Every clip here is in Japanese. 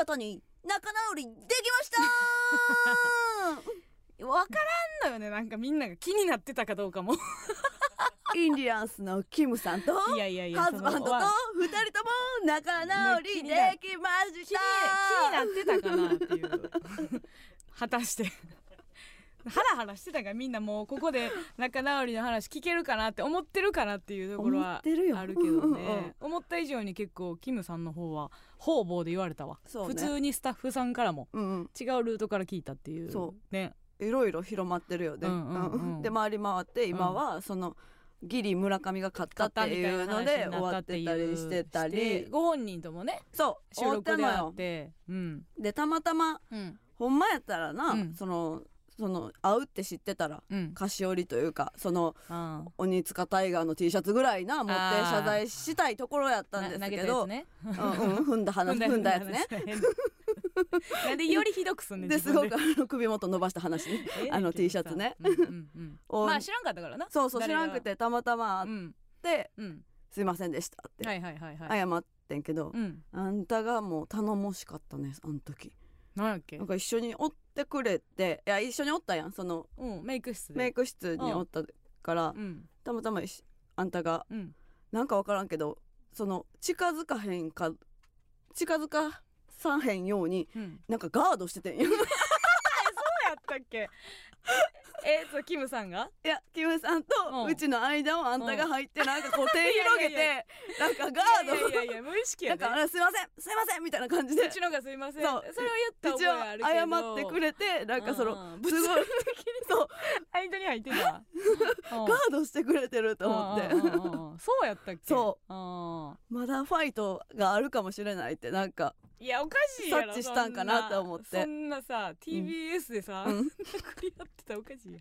事に仲直りできました。分からんのよねなんかみんなが気になってたかどうかも。インディアンスのキムさんといやいやいやハズバンドと二人とも仲直りできました。気になってたかなっていう。果たしてハラハラしてたからみんなもうここで仲直りの話聞けるかなって思ってるかなっていうところ思はあるけどね。思った以上に結構キムさんの方は方々で言われたわ、ね。普通にスタッフさんからも違うルートから聞いたっていうそねいろいろ広まってるよね、うんうんうん。で回り回って今はそのギリ村上が勝ったっていうので終わってたりしてたり。ご本人ともねそう収録であって。うん。でたまたまうん。ほんまやったらな、うん。そのその会うって知ってたらうん。菓子折りというかそのあ鬼塚タイガーの T シャツぐらいな持って謝罪したいところやったんですけど、踏んだ話 踏んだやつね。なんでよりひどくすんねんですごくあの首元伸ばした話ね。ええあの T シャツね。うんうんうん。をまあ知らんかったからな。そうそう知らんくてたまたま会っうん。てうん「すいませんでした」って。はいはいはいはい。謝ってんけど、うん。あんたがもう頼もしかったねあの時。なんやっけ？なんか一緒におってくれていや一緒におったやん。そのうんメイク室で。メイク室におったから。うん。たまたまあんたが。うん。なんか分からんけどその近づかへんか近づかさへんようにうん。なんかガードしててんやい そうやったっけ？えーとキムさんが？やキムさんとうん。うちの間をあんたが入ってなんかこう手広げてなんかガード。いやいや無意識なんやでかあれすいませんすいませんみたいな感じで。うちのがすいません。そう。それを言った覚えあるけど。謝ってくれてなんかそのうん。すごいそう。間に入ってた ガードしてくれてると思って。うんうんうんうん。そうやったっけ？そう。うん。まだファイトがあるかもしれないってなんかいやおかしいやろ察知したんかなと思って。そんなさ TBS でさ、うん。殴り合ってたらおかしい。よ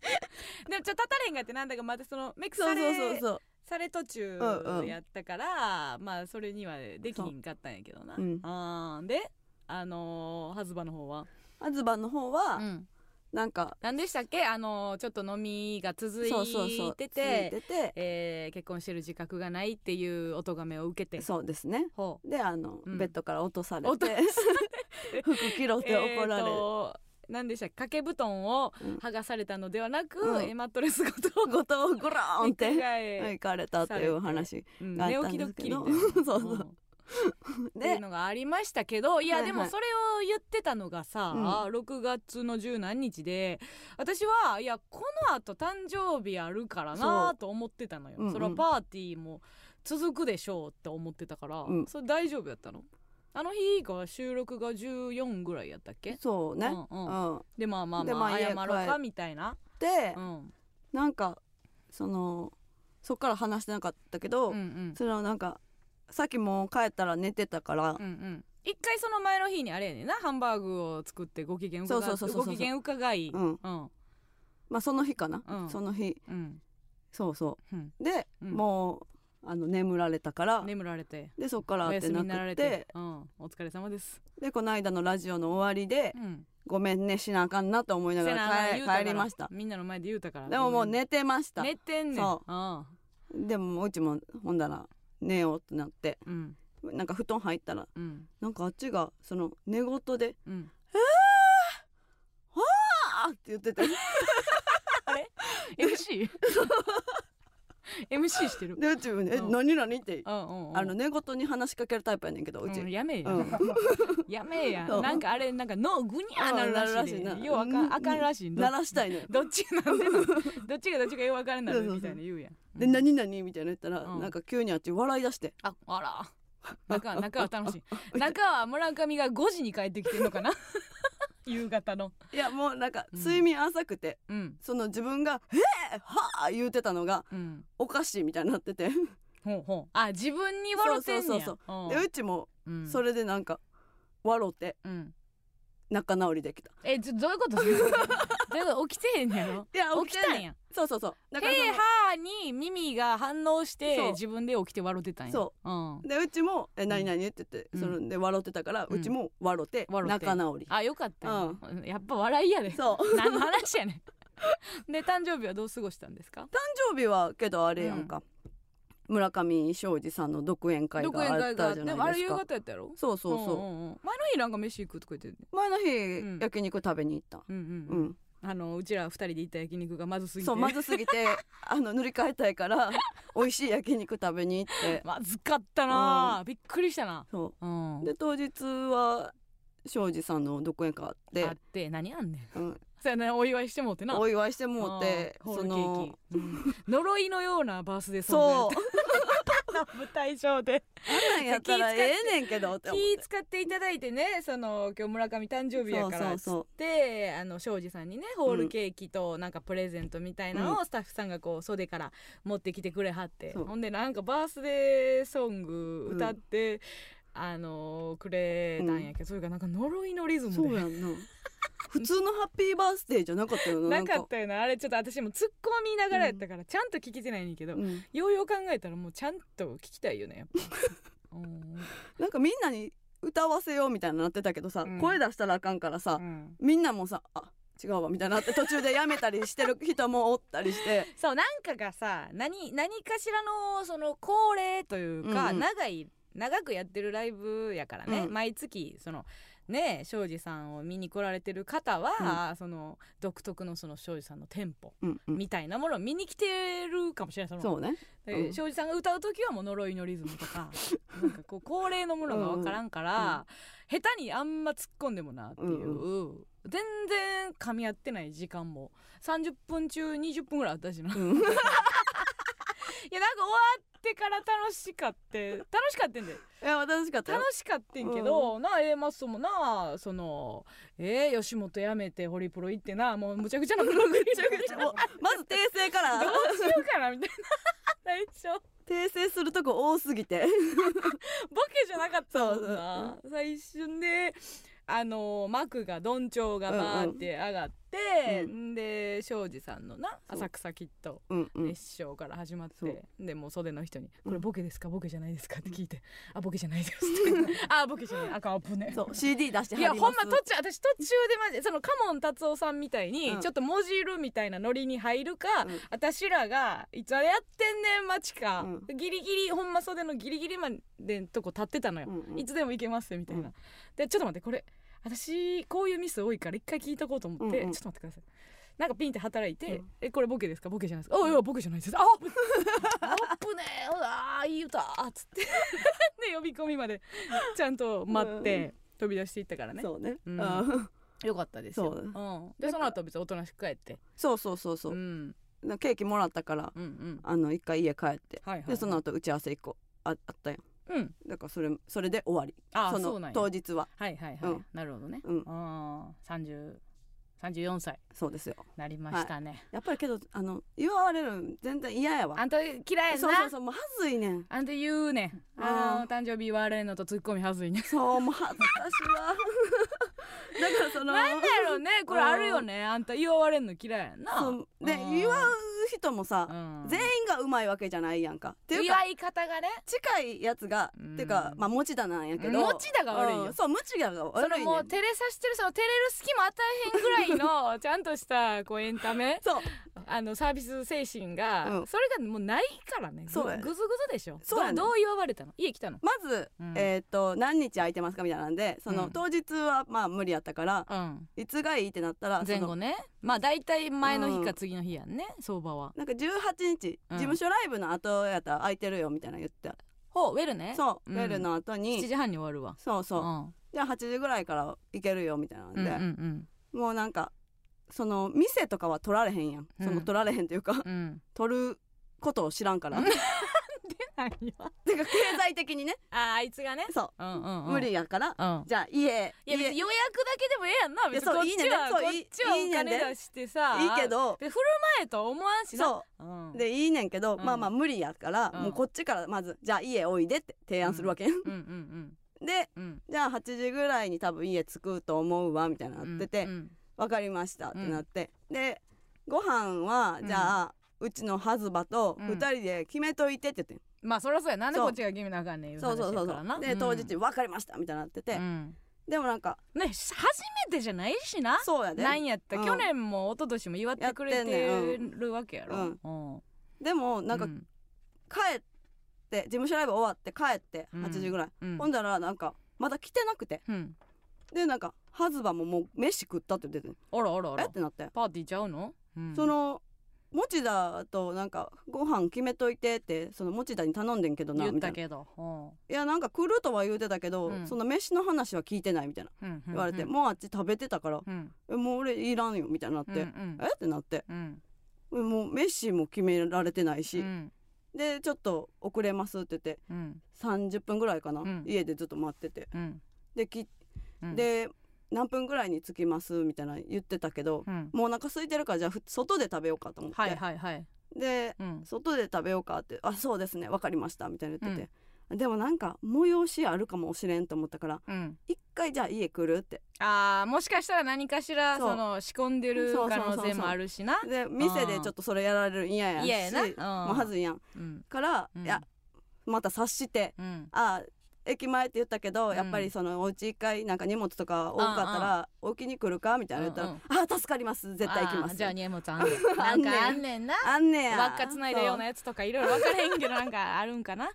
でもちょっと立たれへんがってなんだかまたそのメイクそうそうされそうそう。され途中うんうんやったから、まあそれにはできひんかったんやけどな、そううん。あーであのー、ハズバの方は、アズバの方はん、なんか何でしたっけ？あのー、ちょっと飲みが続いそうそうそうててててえー結婚してる自覚がないっていうお咎めを受けて。そうですね。ほう。であの、うん。ベッドから落とされて 服着ろって怒られえーる、と何でしたっけ？掛け布団をうん。剥がされたのではなく、うん。えーマットレスごとごとグローンって返行かれたっていう話うんがあった寝起きドッんですけどキリみたいな。そうそう。うん っていうでのがありましたけどいやでもそれを言ってたのがさ、6月の十何日で私はいやこのあと誕生日あるからなと思ってたのよ、それはパーティーも続くでしょうって思ってたから、うん。それ大丈夫やったの？あの日が収録が14ぐらいやったっけ？そうね、ううん。でまあまあでまあ謝ろうかみたいな、で、うん、なんかそのそっから話してなかったけど、そのなんかさっきもう帰ったら寝てたから、うんうん。一回その前の日にあれやねんな。ハンバーグを作ってご機嫌伺そうそうそうそうご機嫌伺いうん。うん。まあその日かな、うん。その日。うん。そうそう。ん。うで、うん。もうあの眠られたから、眠られて。でそっからおってな休みになられくて。てうん。お疲れ様です。でこの間のラジオの終わりで、うん。ごめんねしなあかんなと思いながせなあら帰言うたから。帰りました。みんなの前で言うたから。でももう寝てました。寝てんねん。そうん。でももううちもほんだら寝ようってなってうん。なんか布団入ったらうん。なんかあっちがその寝言でうん「あー!」って言ってて。MC MC してる。でうちもね「えうん。何何?」ってあの寝言に話しかけるタイプやねんけどうち、うんやめえや、うん。やめえや なんかあれなんか脳グニャーなるらしい,、うんなるらしいなようあかんあかんらしい。鳴らしたいのよどっちなどっちがどっちがよう分からんなるみたいな言うやん。で「うん。何何?」みたいな言ったら、うん。なんか急にあっち笑い出して。ああら中中は楽しい。中は村上が5時に帰ってきてんのかな？夕方の。いやもうなんかうん睡眠浅くて、うん。その自分が「えー、はあ!」言うてたのがうん。おかしいみたいになっててほうほう。あ自分に笑ってんねや。そうそうでうちもうん。それでなんか笑って。うん仲直りできた。えちょどういうこと？どういうこと？起きてへんやろ？いや起きたんや。そうそうそう。だへからそのーはーに耳が反応して自分で起きて笑ってたんや、そう。ん、でうちも「え何々?」って言って、うん。それで笑ってたから、ううんちも笑って仲直り。あよかった。よ、やっぱ笑いやでそう。何の話やねん。で誕生日はどう過ごしたんですか？誕生日はけどあれやんか、村上庄司さんの独演会独があったじゃもあれ夕ないですか方やったやろ？そうそうそう、んんん。前の日なんか飯行くとか言って前の日、ん。焼肉食べに行った。うんうんううん。ん、あのうちら二人で行った焼肉がまずすぎて。そうまずすぎて あの塗り替えたいから美味しい焼肉食べに行って。まずかったな、びっくりしたな。そう。ん。うで当日は庄司さんの独演会あって。あって何あんねん。うん、そうやね。お祝いしてもうてな。お祝いしてもうてそうんホールケーのキ、うん。呪いのようなバースデーソングやそう。舞台上で。あんなんやったらええねんけどって気使っていただいてねその今日村上誕生日やからっつってあの庄司さんにねホールケーキとなんかプレゼントみたいなのをスタッフさんがこう袖から持ってきてくれはって、そう。ほんでなんかバースデーソング歌って、あのくれたんやけど、それがなんか呪いのリズムで。そうやんな。普通のハッピーバースデーじゃなかったよななか。ったよな。あれちょっと私も突っ込みながらやったから、ちゃんと聞けてないねんけど、うん。ようよう考えたらもうちゃんと聞きたいよね なんかみんなに歌わせようみたいになってたけどさ、うん。声出したらあかんからさ、うん。みんなもさあ違うわみたいになって途中でやめたりしてる人もおったりして。そうなんかがさ何何かしらのその恒例というか、うんうん。長い長くやってるライブやからね、うん。毎月そのね庄司さんを見に来られてる方は、その独特のその庄司さんのテンポうんうん。みたいなものを見に来てるかもしれない。そのそうね。うん。で庄司さんが歌う時はもう呪いのリズムとか なんかこう恒例のものが分からんから、下手にあんま突っ込んでもなっていう、全然噛み合ってない時間も30分中20分ぐらいあったしな。うん。いやなんか終わってから楽しかって楽しかってんでいや楽しかったよ。楽しかってんけど、な A マッソもなそのえー、吉本辞めてホリプロ行ってなもうむちゃくちゃなことぐちゃぐちゃ。もうまず訂正から。どうしようかなみたいな。最初。訂正するとこ多すぎて。ボケじゃなかったもんな。最初であの幕がどんちょうがバーって上がって、うん。で庄司さんのな浅草キッド熱唱から始まって、でもう袖の人に「うん。これボケですか？ボケじゃないですか?」って聞いて「あボケじゃないです」って「あボケじゃない。あかん危ね。そう CD 出していやほんま途中私途中でマジでそのカモン達夫さんみたいにうん。ちょっともじるみたいなノリに入るか、うん。私らがいつあれやってんねん待ちか、うギリギリほんま袖のギリギリまでんとこ立ってたのよ、うんうん。いつでも行けますみたいな、うん。でちょっと待ってこれ私こういうミス多いから一回聞いとこうと思って、うんうん。ちょっと待ってください。なんかピンって働いて「うん。えこれボケですか？ボケじゃないです。か?」「あいやボケじゃないです」あ「あぶねあぶねあいい歌」っつって。で呼び込みまでちゃんと待って飛び出していったからね。そうね。うん。よかったですよ。そううん、でその後別におとなしく帰って。そうそうそうそう。うん。なケーキもらったからうんうん。あの一回家帰って。はいはいでその後打ち合わせ一個ああったやんうん。だからそれそれで終わり。あそのそうなんや。当日は。はいはいはい、うん。なるほどね。うん。ああ30 34歳。そうですよ。なりましたね、やっぱりけどあの言われるん全然嫌やわ。あんた嫌いやんな。そうそうそう。もうはずいねん。あんた言うねん。あの誕生日言われんのとツッコミはずいねん。そうもう恥ずかしいわ。だからそのなんだろうね。これあるよね。あんた言われんの嫌いやんな。そう。でうん。言わう人もさ、うん。全員がうまいわけじゃないやんか。っていうか祝い方がね。近いやつが、うん。っていうかまあ持田なんやけど。持田が悪いようんそう持田がそ悪いねのもう照れさしてるその照れる隙も与えへんぐらいの ちゃんとしたこうエンタメ。そう。あのサービス精神が、うん。それがもうないからね。ぐそうやねぐずぐずでしょ。そうやねどどう祝われたの？家来たの？まず、うん。えっ、と何日空いてますかみたいなんでその、うん。当日はまあ無理やったからうん。いつがいいってなったらその前後ね。まあ大体前の日か次の日やんね、相場は。なんか18日、うん。事務所ライブの後やったら空いてるよみたいなの言って。ほうウェルね。そう、うん。ウェルの後7に時半に終わるわ。そうそう、ん。じゃあ8時ぐらいから行けるよみたいなんで、うんうんもうなんかその店とかは取られへんやん、うん。その取られへんというかうん。うん取ることを知らんから、う んてか経済的にね。ああいつがね。そう、うんうんうん。無理やから、うん。じゃあ家いや別に予約だけでもええやんな。別にこっちはこそういいっちはいお金出してさ。いいけど。で振る舞えと思わんしな。そう。うん。でいいねんけど、うん。まあまあ無理やから、うん。もうこっちからまずじゃあ家おいでって提案するわけ、ん、うんうんでうん。うん。じゃあ8時ぐらいに多分家着くと思うわみたいななってて、うんうん。分かりましたってなって、でご飯はうん。じゃあ、うちのハズバとうん。2人で決めといてって言ってん、まあそりゃそうや。なんでこっちが決めなあかんねんいう話そうそうそうそう。で当日分かりましたみたいになってて、うん。でもなんかね初めてじゃないしな。そうやで。なんやった、うん。去年も一昨年も祝ってくれやってるわけやろ、うん。うん。でもなんかうん。帰っって事務所ライブ終わって帰ってうん。8時ぐらい、うん。ほんだらなんかまだ来てなくて。うん。でなんかハズバももう飯食ったって言っててあらあらあら。え？ってなって、パーティーちゃうの、うん。その持田となんかご飯決めといてってその持田に頼んでんけどな言っみたいな。たけどいやなんか来るとは言うてたけど、うんその飯の話は聞いてないみたいなうんうん言われて、うんもうあっち食べてたから、うんえもう俺いらんよみたいになって、うんうんえってなって。うん。もう飯も決められてないし、うん。でちょっと遅れますって言ってうん。30分ぐらいかな、うん。家でずっと待ってて。うん。できうん。で何分ぐらいに着きます？みたいな言ってたけど、うん。もうお腹空いてるからじゃあふ外で食べようかと思って、はいはいはい。でうん。外で食べようかって「あそうですね分かりました」みたいな言ってて、でもなんか催しあるかもしれんと思ったからうん。一回じゃあ家来るって。あーもしかしたら何かしらその仕込んでる可能性もあるしな。で店でちょっとそれやられるん嫌やし嫌やな。うん。もうはずいやん。うん。から、うん。いやまた察してうん。あ駅前って言ったけど、うん。やっぱりそのお家一回なんか荷物とか多かったら置きに来るか？みたいな言ったら、うんあ助かります。絶対行きます。じゃあ荷物あんねんな。んかあんねん。な。あんねや輪っかつないだようなやつとかいろいろ分からへんけどなんかあるんかな。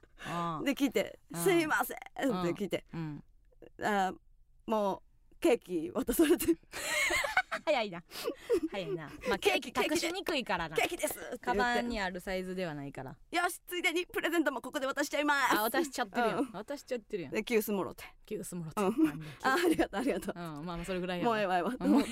で来て「うんすいません」うん。って来て、うん。あもうケーキ渡されて 早いな。早いな。まあケーキ隠しにくいから「な。ケーキです」カバンにあるサイズではないから。よしついでにプレゼントもここで渡しちゃいます。あ渡しちゃってるやうん。渡しちゃってるやん。で急須もろて。キュースもろってあありがとうありがとう。うん。まあまあそれぐらいやもうええわええわと思って。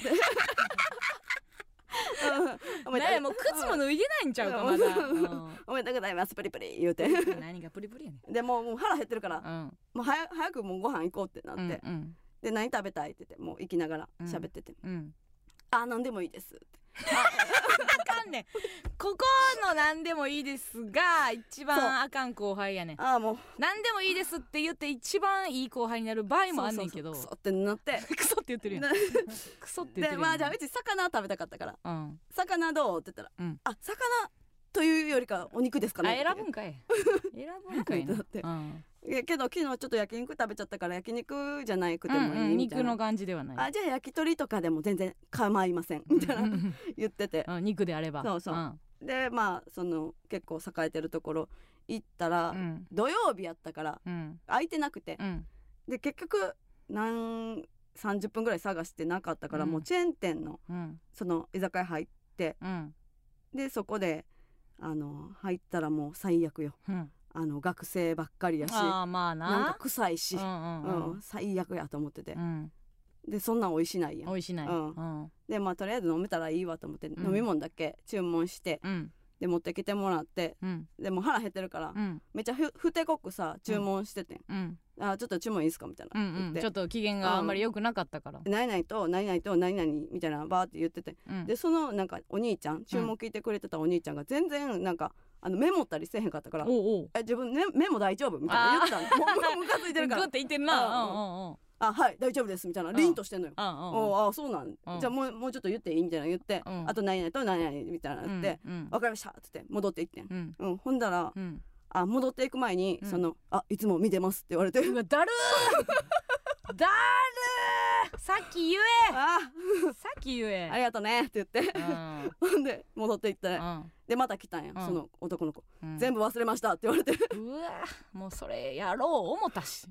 もう靴も脱いでないんちゃうかまだ。う んおめでとうございます。プリプリ言うて。何がプリプリやねん。でもうもう腹減ってるから。うん。もう早早くもうご飯行こうってなって、うんうん。で何食べたいって言ってもう行きながら喋ってて、うんあ何でもいいです。あかんねん。ここの何でもいいですが一番あかん後輩やねん。あもう。何でもいいですって言って一番いい後輩になる場合もあんねんけど。クソってなって。クソって言ってるやん。なクソって言ってるやん。でまあじゃあうち魚食べたかったから。うん。魚どうって言ったら、うん。あ魚というよりかお肉ですかあね選ぶんかい。選ぶんかいって。うん。いやけど昨日ちょっと焼肉食べちゃったから焼肉じゃないくてうんもうんいいみたいな、肉の感じではない。あじゃあ焼き鳥とかでも全然構いません。みたいな。うんうん言ってて。うん肉であれば。そうそう。ん。でまあその結構栄えてるところ行ったら、うん。土曜日やったからうん。空いてなくて、うん。で結局何30分ぐらい探してなかったから、うん。もうチェーン店のうん。その居酒屋入ってうん。でそこであの入ったらもう最悪よ。うん。あの学生ばっかりやし。ああまあな。なんか臭いし、ううんんうん。うん最悪やと思ってて。う、ん。でそんなん美味しないやん。美味しない。でまあとりあえず飲めたらいいわと思って、ん。飲み物だけ注文して。うんで持ってきてもらってうん。でもう腹減ってるから、うん。めっちゃふふてこくさ注文しててん、うん。あちょっと注文いいですかみたいな。うん言って、うんちょっと機嫌があんまり良くなかったから。何々と何々と何々みたいなバーって言ってて。うん。でそのなんかお兄ちゃん注文聞いてくれてたお兄ちゃんが全然なんかあのメモったりせえへんかったからおうおう「え自分、ね、メモ大丈夫?」みたいな言ってたの。もうムカついてるから。グッて言ってるな。ううんんうんうん「あはい大丈夫です」みたいな。うん。凛としてんのよ。うんあそうなん、うん。じゃあもうもうちょっと言っていいみたいなの言って、うん。あと何々と何々みたいなってうん「わかりました」っつって戻っていってん、うん。うん、ほんだら、うん。あ戻っていく前に、うん。その「あいつも見てます」って言われて。うわだるー だるー。さっき言あ。えさっき言え。ありがとねって言って。うん。ほんで戻っていって、うん。でまた来たんや、うん。その男の子、うん。全部忘れましたって言われて。うわもうそれやろう思ったし。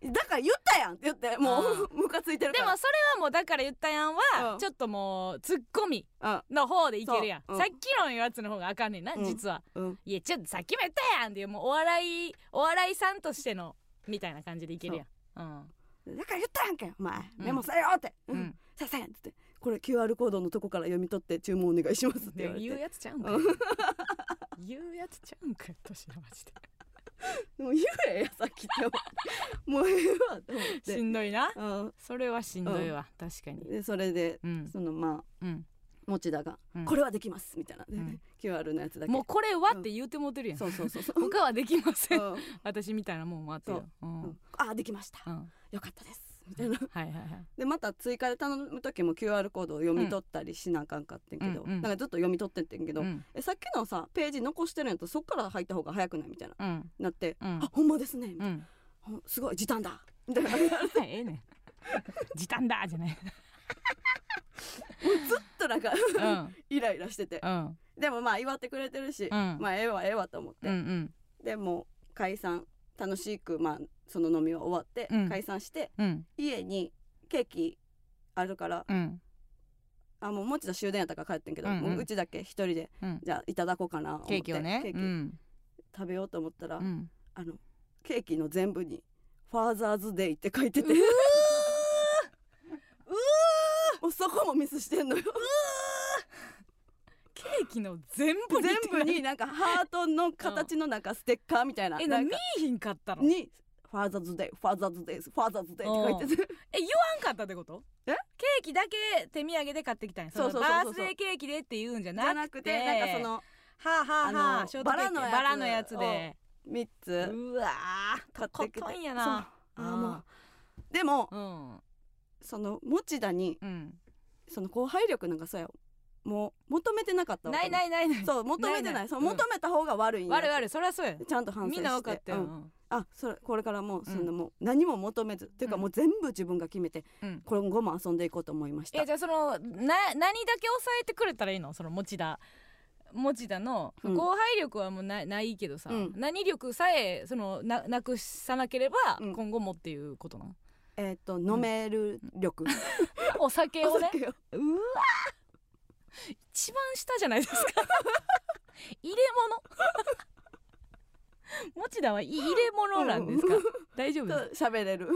だから言ったやんって言って。もうムカついてるから。でもそれはもうだから言ったやんは、うん。ちょっともうツッコミうん。の方でいけるやん、そう。うん。さっきのやつの方があかんねんな、うん。実は。うん。いやちょっとさっきも言ったやんっていうもうお笑いお笑いさんとしてのみたいな感じでいけるやんだから言ったやんけお前。うん。メモせよって。うん、ううん。んさせんっつって。これ QR コードのとこから読み取って注文お願いしますって言われて。で言うやつちゃうんか言うやつちゃうんかい年のマジでもう言えやさっきって。もうええわと思っしてんどいな。うん。それはしんどいわ、確かに。でそれでうん。そのまあうん持田がうん。これはできますみたいなでうん。QR のやつだけ。もうこれはって言うてもうてるやん、そうそうそう。そ う他はできません、うん。私みたいなもんもあってよう。ん。うん。あできました。うん。よかったです。みたいな。はいはいはい。でまた追加で頼む時も QR コードを読み取ったりしなあかんかってんけど、うんうんなんかずっと読み取ってってんけど、うん。えさっきのさページ残してるんやったらそっから入った方が早くないみたいな。うん。なって、うん。あほんまですね、うんすごい時短だ。みたいな。ええねん。時短だじゃないずっとなんかうん。イライラしてて。うん。でもまあ祝ってくれてるし、うん。まあええわええわと思って、うんうん。でもう解散楽しくまあその飲みは終わってうん。解散して、うん。家にケーキあるからうん。あもう持田終電やったから帰ってんけど、うんうん。もううちだけ一人でうん。じゃあいただこうかな思って。ケーキをね。ケーキうん。食べようと思ったら、うん。あのケーキの全部に「ファーザーズデイ」って書いててもうそこもミスしてんのよ。ケーキの全部に全部になんかハートの形のなんかステッカーみたいな。えなん見えひんかったの？に「ファーザーズデイ」「ファーザーズデイ」「ファーザーズデイ」って書いてて。え言わんかったってこと？え？ケーキだけ手土産で買ってきたんや。そうそうそうそうのバースデーケーキでって言うんじゃなくて。なんかそのはあはあはあのバラのやつ。バラのやつで。3つ。うわー。買とってきて。ことんやな。あーもう。でもうんその持田にうん。その後輩力なんかさもう求めてなかったわないないないない。そう求めてない。そう求めた方が悪いんや。我々そりゃそうや。ちゃんと反省して。みんな分かって。る、うん。あそれこれからもううん。そんなもう何も求めず、っていうかうん。もう全部自分が決めてうん。今後も遊んでいこうと思いました。えじゃあそのな何だけ抑えてくれたらいいの？その持田持田のうん。後輩力はもうなないけどさ、うん。何力さえそのななくさなければうん。今後もっていうことなの、えっ、と飲める力、お酒をね。お酒を。うわ。一番下じゃないですか。入れ物持田は入れ物なんですか、大丈夫とです喋れる。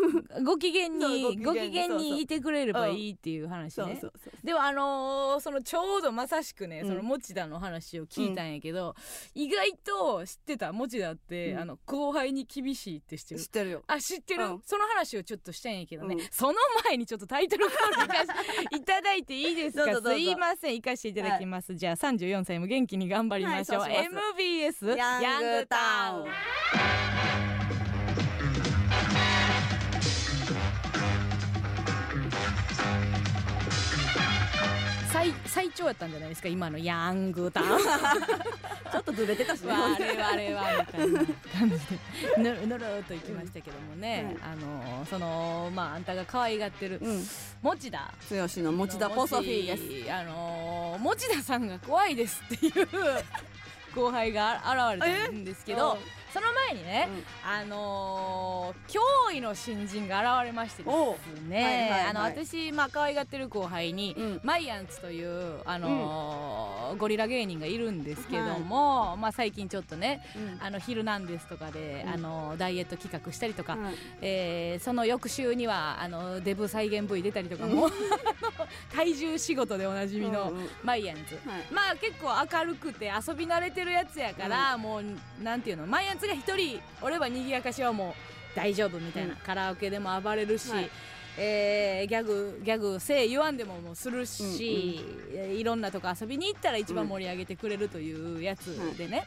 ご機嫌にごご機嫌にいてくれればいいっていう話ね。でもあのーそのちょうどまさしくね、うん。その持田の話を聞いたんやけど、意外と知ってた持田って、うん。あの後輩に厳しいって知ってる。知ってるよ。あ知ってる、うん。その話をちょっとしたんやけどね、うん。その前にちょっとタイトルコールいただいていいですかすいません行かせていただきます、じゃあ34歳も元気に頑張りましょう、はい MBS ヤングタウン最最長やったんじゃないですか今の。ヤングタウン。ちょっとずれてたしね。我々はみたいな感じで。ぬるぬるっといきましたけどもね、あのそのまああんたが可愛がってるうん。持田。剛の持田ポソフィーです。すあの持田さんが怖いですっていう後輩が現れたんですけどその前にね、あのー驚異の新人が現れましてですね、はいはいはい。あの私まあ可愛がってる後輩に、うん。マイアンツという、あのーゴリラ芸人がいるんですけども、まあ、最近ちょっとねうん「あのヒルナンデス」とかで、うん。あのダイエット企画したりとか、はいえーその翌週にはあのデブ再現 V 出たりとかも、体重仕事でおなじみのマイアンツ。はい。まあ結構明るくて遊び慣れてるやつやから、もうなんていうのマイアンツが一人おれば賑やかしはもう大丈夫みたいな、うん。カラオケでも暴れるし、はい。えーギャグギャグせい言わんでももうするし、えーいろんなとこ遊びに行ったら一番盛り上げてくれるというやつでね、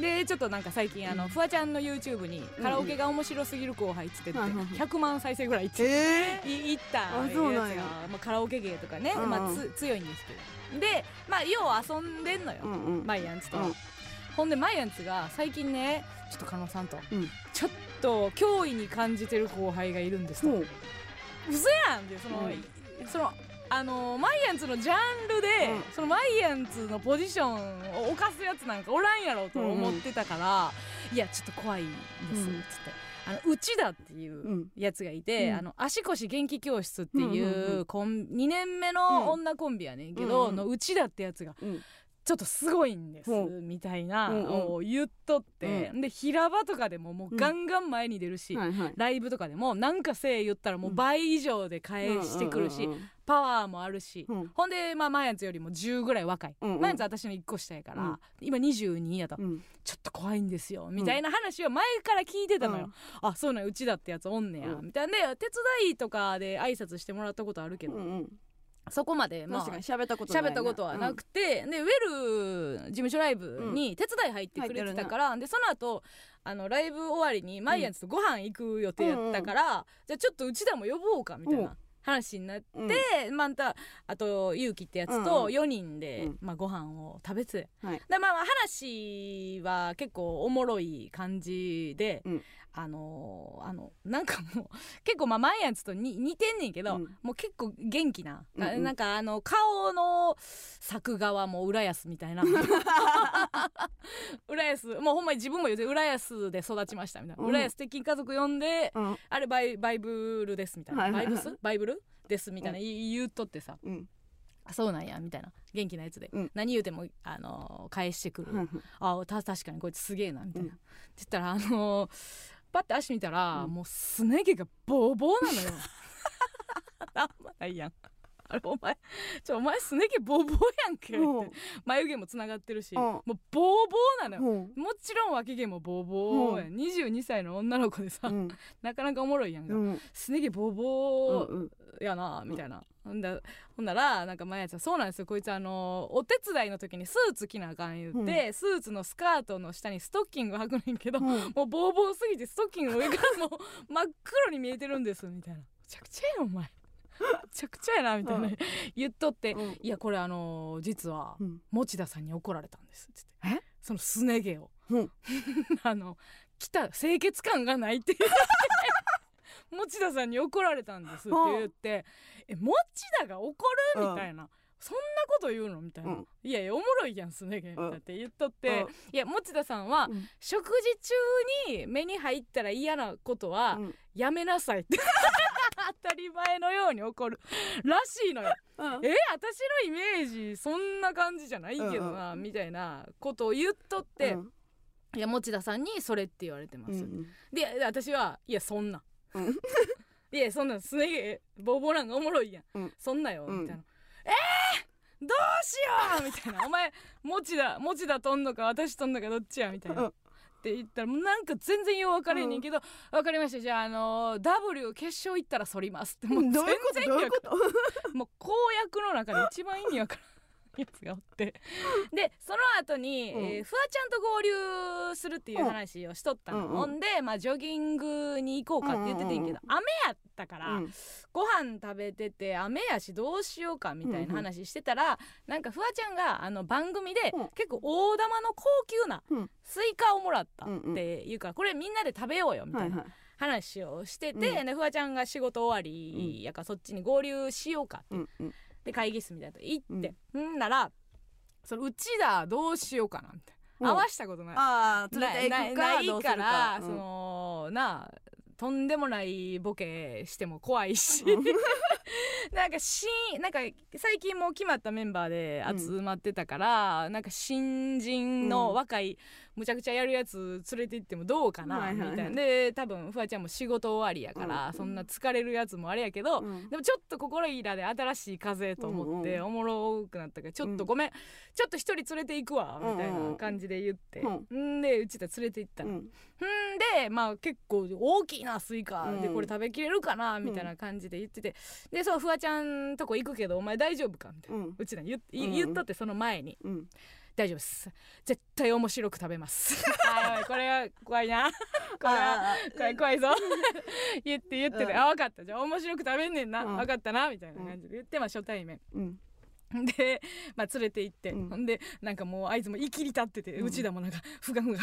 でちょっとなんか最近あの、うん。フワちゃんの YouTube にカラオケが面白すぎる後輩っつってって、はいはいはい。100万再生ぐらいいって、えい行ったやあつがまあ、カラオケ芸とかね、うんうん。まあ、つ強いんですけど。でまあよう遊んでんのよ、うんうん。マイアンツと、うんほんでマイアンツが最近ねちょっと加納さんと、うん。ちょっと脅威に感じてる後輩がいるんですと。ほう。嘘やんってその、そのあのマイアンツのジャンルで、うん。そのマイアンツのポジションを犯すやつなんかおらんやろと思ってたから、いやちょっと怖いんです、うん。つって。あの内田っていううん。やつがいて、うん。あの足腰元気教室っていうんうんううコン2年目の女コンビやねんけど、うんうん。の内田ってやつがうんちょっとすごいんですみたいなを言っとって、で平場とかでももうガンガン前に出るし、ライブとかでもなんかせい言ったらもう倍以上で返してくるし、うんうんパワーもあるし、うん。ほんで、まあ、マヤンツよりも10ぐらい若い、うんうん。マヤンツは私の1個下やから、うん。今22やと、うん。ちょっと怖いんですよみたいな話を前から聞いてたのよ、あそうなんうちだってやつおんねや、うん。みたいな。で手伝いとかで挨拶してもらったことあるけど、うんうんそこまでまあ喋ったことったことはなくて、でウェル事務所ライブに手伝い入ってくれてたから、でその後あのライブ終わりにマイアンツとご飯行く予定やったから、じゃあちょっとうちだも呼ぼうかみたいな、話になって、うん。またあとゆうきってやつうんとうん。4人で、うん。まあ、ご飯を食べてはい。でまあまあ話は結構おもろい感じで、うん。あのーあのなんかもう 結構まあ前やつとに似てんねんけど、うん。もう結構元気な、うんうん。なんかあの顔の作画はもう浦安みたいな 浦安もうほんまに自分も言うて浦安で育ちましたみたいな、うん。浦安鉄筋家族呼んでうん。あれバイバイブルですみたいな、バイブス？バイブル？ですみたいな、言言うとってさ。うん。あそうなんやみたいな。元気なやつで、うん。何言うても、あのー返してくる、うん。あた確かにこいつすげえなみたいな、うん。って言ったらあのーパッて足見たら、うん。もうすね毛がボーボーなのよ。あんまないやんあ れお前ちょお前すね毛ボーボーやんけ。って、うん眉毛もつながってるし、うん。もうボーボーなのよ、うん。もちろん脇毛もボーボーやん、22歳の女の子でさ、うん。なかなかおもろいやんか、うん。すね毛ボーボー、うんやなみたいな、ほんだほんならなんか前やつはそうなんですよ。こいつあのお手伝いの時にスーツ着なあかん言って、スーツのスカートの下にストッキング履くねんけど、うん。もうボーボーすぎてストッキングの上からもう真っ黒に見えてるんですみたいな。めちゃくちゃやんお前。めちゃくちゃやなみたいな、うん。言っとって、うん。いやこれあの実はうん。持田さんに怒られたんです。って言って。え？そのすね毛を、うん。あの来た清潔感がないって言って持田さんに怒られたんですって言って「え持田が怒る?」みたいな。そんなこと言うの？みたいな、うん。いやいやおもろいやんすね毛みたいなって言っとって、うん。いや持田さんは、うん。食事中に目に入ったら嫌なことは、うん。やめなさいって。当たり前のように怒るらしいのよ。うん。え私のイメージそんな感じじゃないけどな、みたいなことを言っとって、うん。いや持田さんにそれって言われてます、うんで私はいやそんな、うん。いやそんなすね毛ボーボーなんかおもろいやん、うん。そんなよ、うん。みたいな。えー、どうしようみたいな。お前持田持田とんのか私とんのかどっちやみたいな、うん。って言ったらもうなんか全然よう分かれへんねんけど、分かりました。じゃあ、あのー W 決勝行ったら反りますって。もう全然どういうこと？もう公約の中で一番意味わからんやつがおって。でその後に、うん。えーフワちゃんと合流するっていう話をしとったの、うんうんほんで、まあ、ジョギングに行こうかって言っててんけど、うん雨やったから、うん。ご飯食べてて雨やしどうしようかみたいな話してたら、なんかフワちゃんがあの番組で、うん。結構大玉の高級なうん。スイカをもらったっうんうん。ていうからこれみんなで食べようよみたなはいいはい。話をしてて、うん。でフワちゃんが仕事終わりやからそっちに合流しようかってうんうんで会議室みたいなとこ行って、ん。ならそのうちだどうしようかなみたいうん。な合わしたことない。ああ連れてな行くかないどうするか。ら、うん。そのなあとんでもないボケしても怖いし、うん。なんかしなんか最近もう決まったメンバーで集まってたから、なんか新人の若い、むちゃくちゃやるやつ連れて行ってもどうかな、みたいな。で多分フワちゃんも仕事終わりやから、うん。そんな疲れるやつもあれやけど、うん。でもちょっと心いらで新しい風と思って、おもろくなったからちょっとごめん、ちょっと一人連れて行くわみたいな感じで言って、ん。でうちで連れて行ったの、うん。んでまあ結構大きいなスイカ、うん。でこれ食べきれるかなみたいな感じで言ってて。でそうフワちゃんとこ行くけどお前大丈夫かみたいな、うちら言っ言っとってその前に。うん大丈夫です。絶対面白く食べます。あこれは怖いな。これはあ怖い怖いぞ。言って言ってて、うん。あ分かった。じゃあ面白く食べんねんな、うん。分かったなみたいな感じで言って、まあ初対面。ーうん で、まあ、連れて行って、うん。ほんでなんかもうあいつもいきり立ってて、ううんちだもなんかふがふが。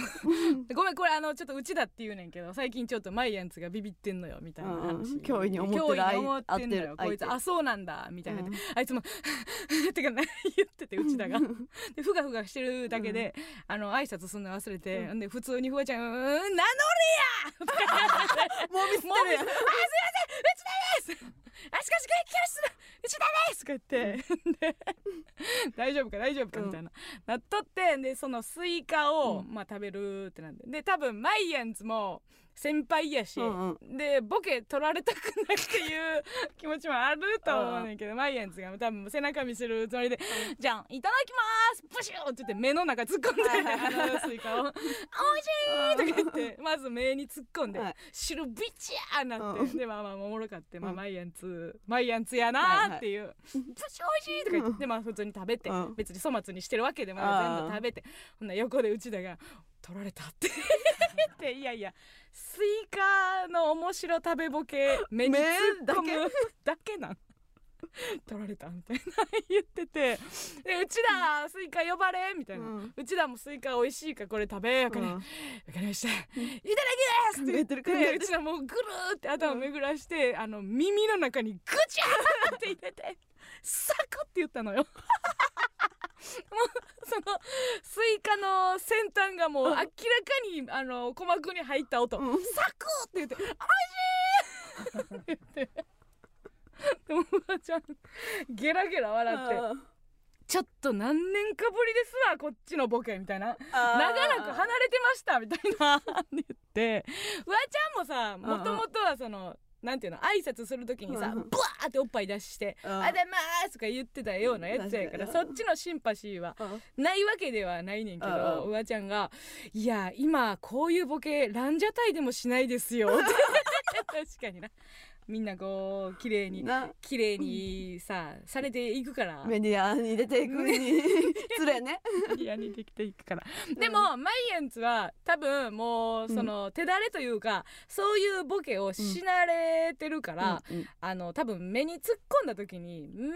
で ごめんこれあのちょっとうちだって言うねんけど最近ちょっとマイアンツがビビってんのよみたいな話、うんうん。脅威に思ってる脅威んのよこいつ。あそうなんだみたいな、うん。あいつもっ てかな言っててうちだが。でふがふがしてるだけで、あの挨拶すんの忘れて、うん。で普通にフワちゃん「うーん名乗れや!」もう見捨てるやん。あすいませんうちだです。足利会教室のうちだです。とか言って、で大丈夫か大丈夫かうんみたいな、なっとってでそのスイカを、うん。まあ食べるってなんで。で多分マイアンズも先輩やし、うんうん。でボケ取られたくないっていう気持ちもあると思うねんけど、マイアンズが多分背中見せるつもりで「じゃんいただきますプシュー!」って言って目の中突っ込んで、はいあのスイカを「おいしい!」とか言ってまず目に突っ込んで、はい。白ビチャーなって、うん。でまあまあおもろかって、まあうんマイアンツマイアンツやなーっていう「プシュおいしい!」とか言って、まあ普通に食べて、うん。別に粗末にしてるわけでも全部食べてほんなら横で内田が取られたって。っ ていやいやスイカの面白食べボケ目に突っ込む。だけ？なん？取られたみたいな言ってて。でうちだスイカ呼ばれみたいな、うん。うちだもスイカ美味しいからこれ食べよう。から、うんわかりました。いただきます！って言ってる考えてる。うちらもうぐるーって頭を巡らして、あの耳の中にぐちゃーって入れてサクって言ったのよ。もうそのスイカの先端がもう明らかにあの鼓膜に入った音、うん。サクって言って「おいしい!」って言ってでもおばあちゃんゲラゲラ笑って「ちょっと何年かぶりですわこっちのボケ」みたいな。長らく離れてましたみたいな 言って。フワちゃんもさんもともとはそのなんていうの？挨拶する時にさうん。うんブワーっておっぱい出して「うん。あざまーす」とか言ってたようなやつやからそっちのシンパシーはうん。ないわけではないねんけうんどうん。フワちゃんが「いや今こういうボケランジャタイでもしないですよ」って。確かになみんなこう綺麗にな。綺麗にさされていくから。メディアに出ていくに。失礼ね。いやにできていくから。でも、マイエンツは多分もうその、手だれというかそういうボケをし慣れてるから、うんあの多分目に突っ込んだ時に目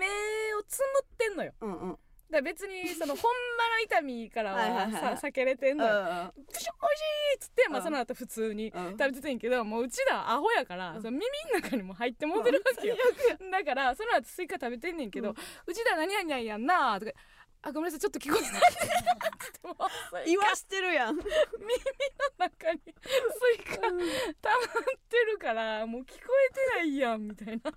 をつむってんのようんうんだ別にそのほんまの痛みからはさ避けれてんのよ。うん「プシュおいしい!」っつって、まあ、うん。その後普通にうん。食べててんけどもううちらアホやから、うん。その耳の中にも入ってもうてるわけよ、だからその後スイカ食べてんねんけど、ううんちら何々やんなとか「あごめんなさいちょっと聞こえない」言わしてるやん。カ中にスイカ溜まってるからもう聞こえてないやんみたいな。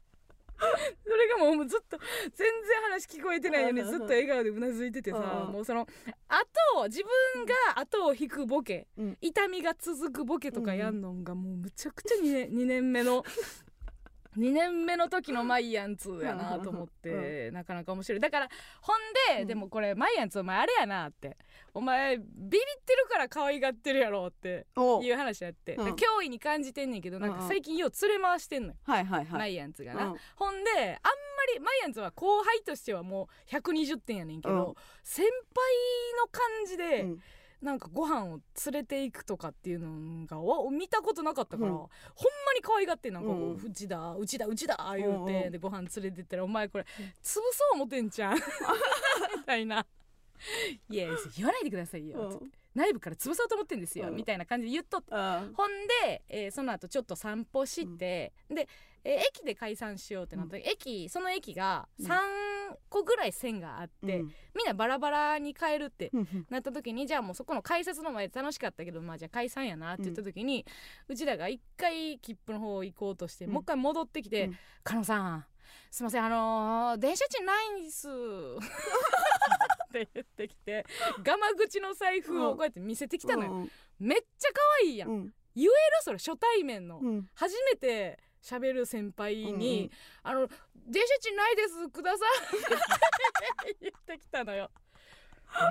それがもうずっと全然話聞こえてないのにずっと笑顔でうなずいててさうん。もうその後自分が後を引くボケうん。痛みが続くボケとかやんのんがもうむちゃくちゃ 2, 年2年目の2年目の時のマイアンツやなと思ってなかなか面白い。だからほんで、うん。でもこれマイアンツお前あれやなってお前ビビってるから可愛がってるやろってお。いう話やって、うん。脅威に感じてんねんけどなんかうん。うん最近よう連れ回してんのよ、はいはいはい。マイアンツがな、うん。ほんであんまりマイアンツは後輩としてはもう120点やねんけど、うん。先輩の感じで、うんなんかご飯を連れていくとかっていうのがお見たことなかったから、うん。ほんまに可愛がってんなんかこう、うんうちだうちだうちだ言うて、うん。うんでご飯連れてったらお前これ潰そう思てんじゃん。みたいな。いや言わないでくださいよ、つって内部から潰そうと思ってんですよ、うん。みたいな感じで言っとってうん。ほんで、えーその後ちょっと散歩して、で、えー駅で解散しようってなった。時、駅その駅がうん。3個ぐらい線があって、うん。みんなバラバラに帰るってうんなった時にじゃあもうそこの改札の前で楽しかったけどまあじゃあ解散やなって言った時に、うちらが一回切符の方行こうとして、うん。もう一回戻ってきてうん「加、納、さんすいませんあのー電車賃ないんです」って言ってきてガマ口の財布をこうやって見せてきたのよ、うん。めっちゃ可愛いやん、うん。言えるそれ初対面の、うん。初めて喋る先輩に「うんうん。あの電車賃ないです。ください」って言ってきたのよ。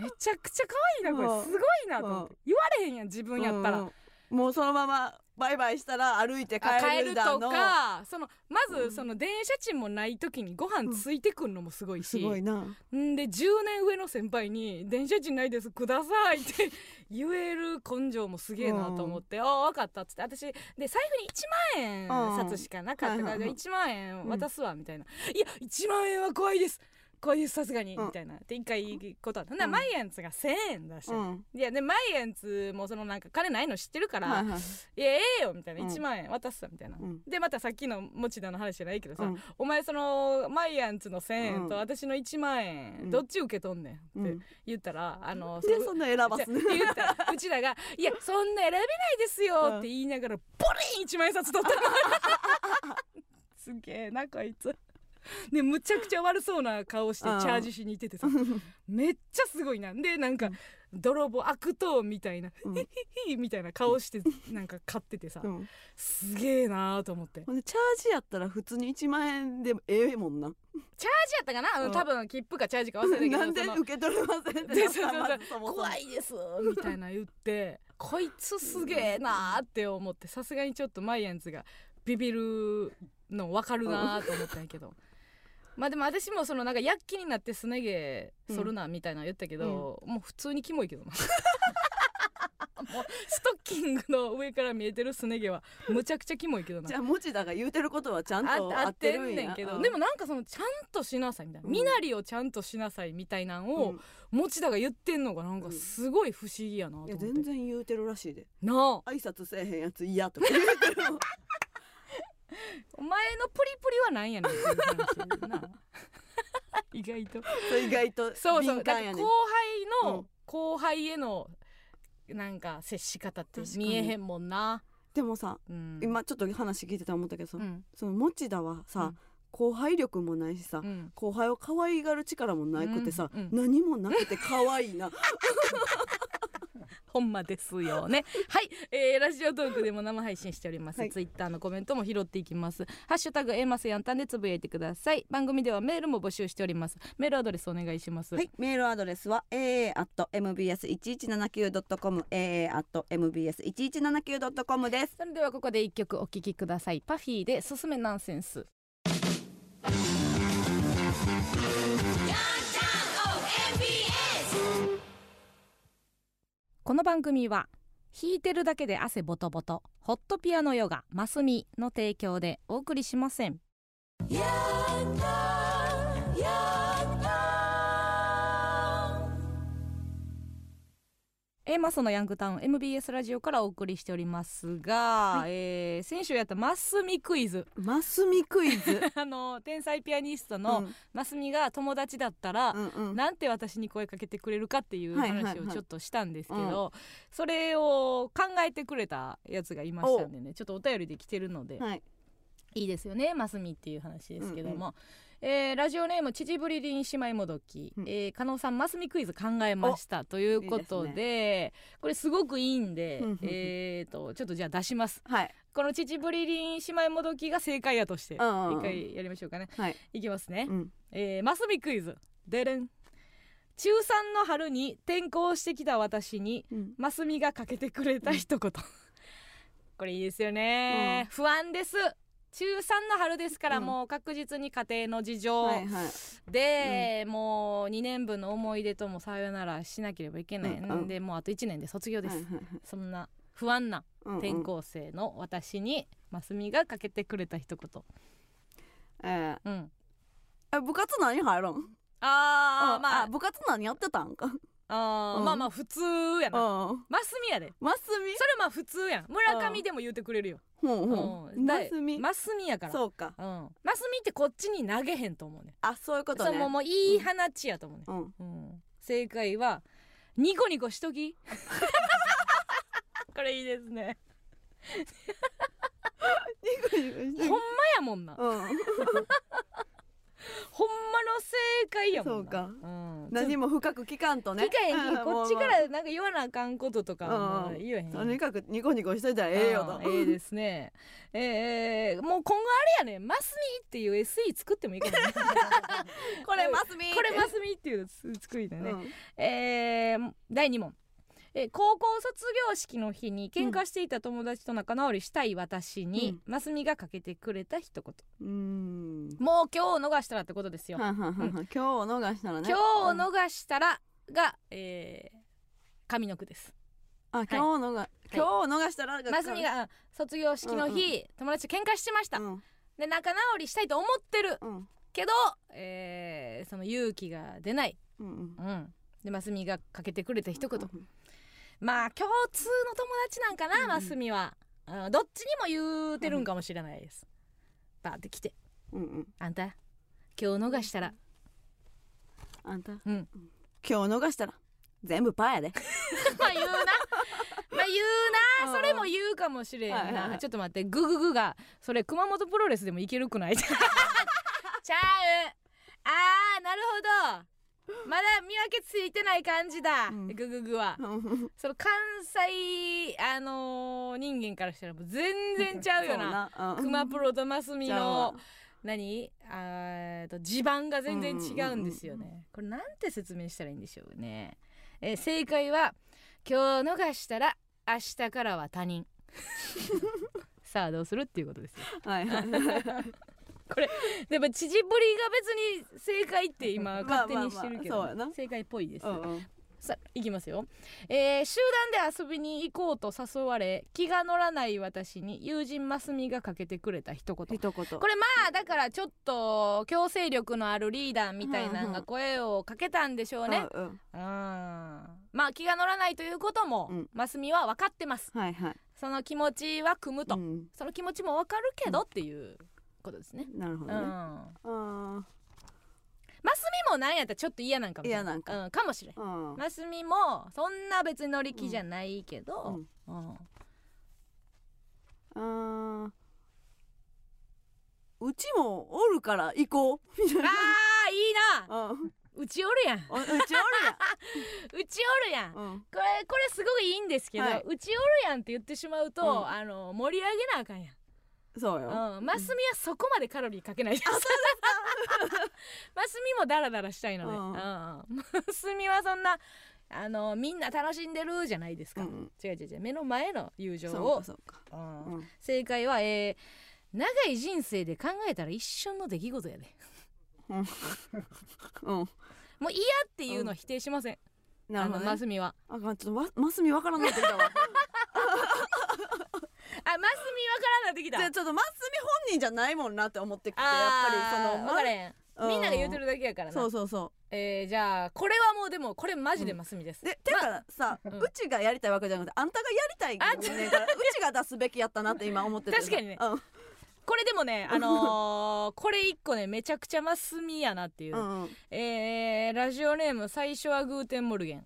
めちゃくちゃ可愛いなこれ。うん。すごいなと思って。言われへんやん自分やったら、うんもうそのままバイバイしたら歩いてあ帰帰るとるだの。かそのまうんずその電車賃もない時にご飯ついてくんのもすごいし、すごいな、んで10年上の先輩に「電車賃ないですください」って言える根性もすげえなと思って「ああ分かった」っつって。私で財布に1万円札しかなかったからはいはいはい。1万円渡すわみたいな「いや1万円は怖いです怖いですさすがに」うん。みたいなで一回言うことあっん。なマイエンツが1000円出したのうん。いやでマイエンツもそのなんか金ないの知ってるから、はいはいい。やええよみたいな。うん。1万円渡すわみたいな、うん。でまたさっきの持田の話じゃないけどさ、うん。お前そのマイアンツの1,000円とうん。私の1万円、うん。どっち受け取んねんってうん。言ったら、あのでそんな選ばすねじゃ言ったらうちらが「いやそんな選べないですよ」って言いながらボリン1万円札取ったの。すげえなこいつ でむちゃくちゃ悪そうな顔してチうんャージしに行っててさ。めっちゃすごいな。でなんか泥棒悪党みたいなうん。ヒヒみたいな顔して なんか買っててさ。うん。すげえなーと思って。チャージやったら普通に1万円でもええもんな。チャージやったかな、多分切符かチャージか忘れたけどなんで受け取れませんでそうそう怖いですみたいな言ってこいつすげえなーって思ってさすがにちょっとマイアンズがビビるの分かるなーと思ったんやけど。まあでも私もそのなんか躍起になってすね毛剃るなみたいなの言ったけど、もう普通にキモいけどな。も もうストッキングの上から見えてるすね毛はむちゃくちゃキモいけどな。じゃあ持田が言うてることはちゃんとあ合合っってるんや。ねんけど、うん。でもなんかそのちゃんとしなさいみたいな、うん。身なりをちゃんとしなさいみたいなんを、うん。持田が言ってんのがなんかすごい不思議やなと思って、全然言うてるらしいで。なあ。挨拶せえへんやつ嫌とか言うてるの お前のプリプリはなんやねんっていう話な。意外と。そう意外とそうそう。敏感やねん。だって後輩の、うん。後輩へのなんか接し方って見えへんもんな、でもさうん、今ちょっと話聞いてて思ったけどさ、うん。その持田はさ、後輩力もないしさ、うん。後輩を可愛がる力もなくてさ、うん。うん。何もなくて可愛いな ほんまですよね。はい、えー、ラジオトークでも生配信しております、はい。ツイッターのコメントも拾っていきます。ハッシュタグ A マスヤンタンでつぶやいてください。番組ではメールも募集しております。メールアドレスお願いします。はい、メールアドレスは aa.mbs1179.com aa.mbs1179.com です。それではここで一曲お聴きください。パフィーで「すすめナンセンス」この番組は弾いてるだけで汗ボトボトホットピアノヨガマスミの提供でお送りしません。A マスのヤングタウン MBS ラジオからお送りしておりますが、はい。えー先週やったマスミクイズ。マスミクイズ。あの天才ピアニストうのん。マスミが友達だったら、うんうん。なんて私に声かけてくれるかっていうはいはいはい。話をちょっとしたんですけど、それを考えてくれたやつがいましたんでねちょっとお便りで来てるので、はい。いいですよねマスミっていう話ですけども、えーラジオネームちちぶりりん姉妹もどき、うん。えー加納さんマスミクイズ考えましたということでいいこれすごくいいんでうんうん。うんえーとちょっとじゃあ出します。はい。このちちぶりりん姉妹もどきが正解やとして一うんうんうん。回やりましょうかね。はい。いきますね、うん。えーマスミクイズ。でれん。中3の春に転校してきた私にうん。マスミがかけてくれた一言。これいいですよね、不安です中3の春ですからうん。もう確実に家庭の事情で、もう2年分の思い出ともさよならしなければいけない。うんで、もうあと1年で卒業です、そんな不安な転校生の私にマスミがかけてくれた一言。えうん。部活何入るん？あーまあ部活何やってたん？かあー、うん。まあまあ普通やな。うん。マスミやで。マスミ？それまあ普通やん。村上でも言うてくれるよ、ほん。ほうマスミ？マスミやから。そうか。うん、マスミってこっちに投げへんと思うねあそういうことね。そうもうもういい放ちやと思うね、うん。うん、正解はニコニコしとき。これいいですね。ほんまやもんな。うんほんまの正解やもんな。そうか。うん、何も深く聞かんとね。聞かへん こっちからなんか言わなあかんこととか言えへん。とにかくニコニコしといたらええよと。あーええですね。えー、もう今後あれやねマスミっていう SE 作ってもいいかもね。これマスミこれマスミっていうの作りだね、うん。えー第2問、えー高校卒業式の日に喧嘩していた友達と仲直りしたい私に、マスミがかけてくれた一言。うん。もう今日逃したらってことですよ、はんはんはんはん。今日を逃したらね。今日逃したらが、えー上の句です。あ今日を逃今日を逃したらマスミがうん卒業式の日、友達と喧嘩してました、うんで仲直りしたいと思ってる。うん。けど、えーその勇気が出ない、うんうん。うん、でマスミがかけてくれた一言、うんまあ共通の友達なんかな、うんマスミは、うんどっちにも言うてるんかもしれないです、バーって来て。うんうん。あんた今日逃したら。あんた？うん。今日逃したら全部パーやで。まあ言うな。まあ言うな。うん。それも言うかもしれんな、はいはいはい。ちょっと待って。グググがそれ熊本プロレスでもいけるくない？ちゃう。あーなるほどまだ見分けついてない感じだ、うん。グググは。うん。その関西あのー人間からしたらもう全然ちゃうよな。熊プロとマスミのわ何？あーと地盤が全然違うんですよね、これなんて説明したらいいんでしょうね、えー正解は今日逃したら明日からは他人。さあどうするっていうことですよ。はいはいこれでも縮ぶりが別に正解って今まあ勝手にしてるけど、正解っぽいです、うんうん。さいきますよ、えー集団で遊びに行こうと誘われ気が乗らない私に友人マスミがかけてくれた一言。一言。これまあだからちょっと強制力のあるリーダーみたいなのが声をかけたんでしょうね、うんうん。うん。まあ気が乗らないということも、うん。マスミは分かってます。はいはい。その気持ちは組むと、うん。その気持ちも分かるけどっていうことですね、うんなるほどね。あマスミもなんやったらちょっと嫌なんかもしれ嫌なんか。うん、かもしれん。ーうん。マスミもそんな別に乗り気じゃないけど、うん。あー。うちもおるから行こう。あーいいな。なうん。うちおるやん。おうちおるうちおるやん やん。うん。これこれすごいいいんですけど、はい。うちおるやんって言ってしまうと、うん。あの盛り上げなあかんやんそうよ。うん、マスミはそこまでカロリーかけないです。マスミもダラダラしたいので、ううん。んマスミはそんなあのみんな楽しんでるじゃないですか。うん。違う違う違う。目の前の友情を。正解は、えー長い人生で考えたら一瞬の出来事やで。うん。もう嫌っていうのは否定しません。なるほどね。マスミは。あかん。ちょっとわマスミわからんなってきたわ あマスミわからんなってきた。じゃあちょっとマスミ本人じゃないもんなって思ってきてやっあぱりその分からへん。うん。みんなが言うてるだけやからな。そうそうそえーじゃあこれはもうでもこれマジでマスミです。うでてかさ、うん。うちがやりたいわけじゃなくてあんたがやりたいあねんからうちが出すべきやったなって今思ってて。確かにね。うん。これでもね あのーこれ一個ねめちゃくちゃマスミやなっていう、うんうん。えーラジオネーム最初はグーテンモルゲン、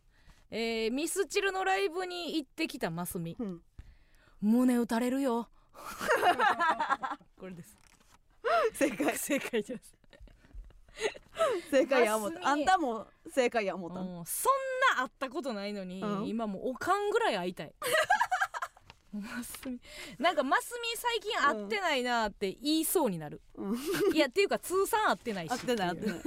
えーミスチルのライブに行ってきたマスミ。うん胸打たれるよ。これです。正解。正解です、正解や思った。あんたも正解や思った。うん。そんな会ったことないのに、うん。今もうおかんぐらい会いたい。マスミなんかマスミ最近会ってないなって言いそうになる、うん。いやっていうか通算会ってないし合ってない合ってない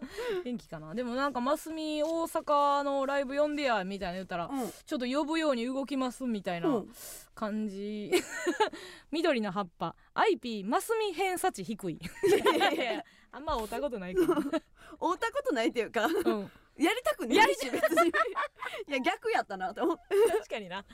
元気かな？でもなんかマスミ大阪のライブ呼んでやみたいな言ったら、うん。ちょっと呼ぶように動きますみたいなうん。感じ、緑の葉っぱ。IP マスミ偏差値低い。あんま会ったことないから、会ったことないっていうかうん、やりたくない。し別に。いや逆やったなと思って。確かにな。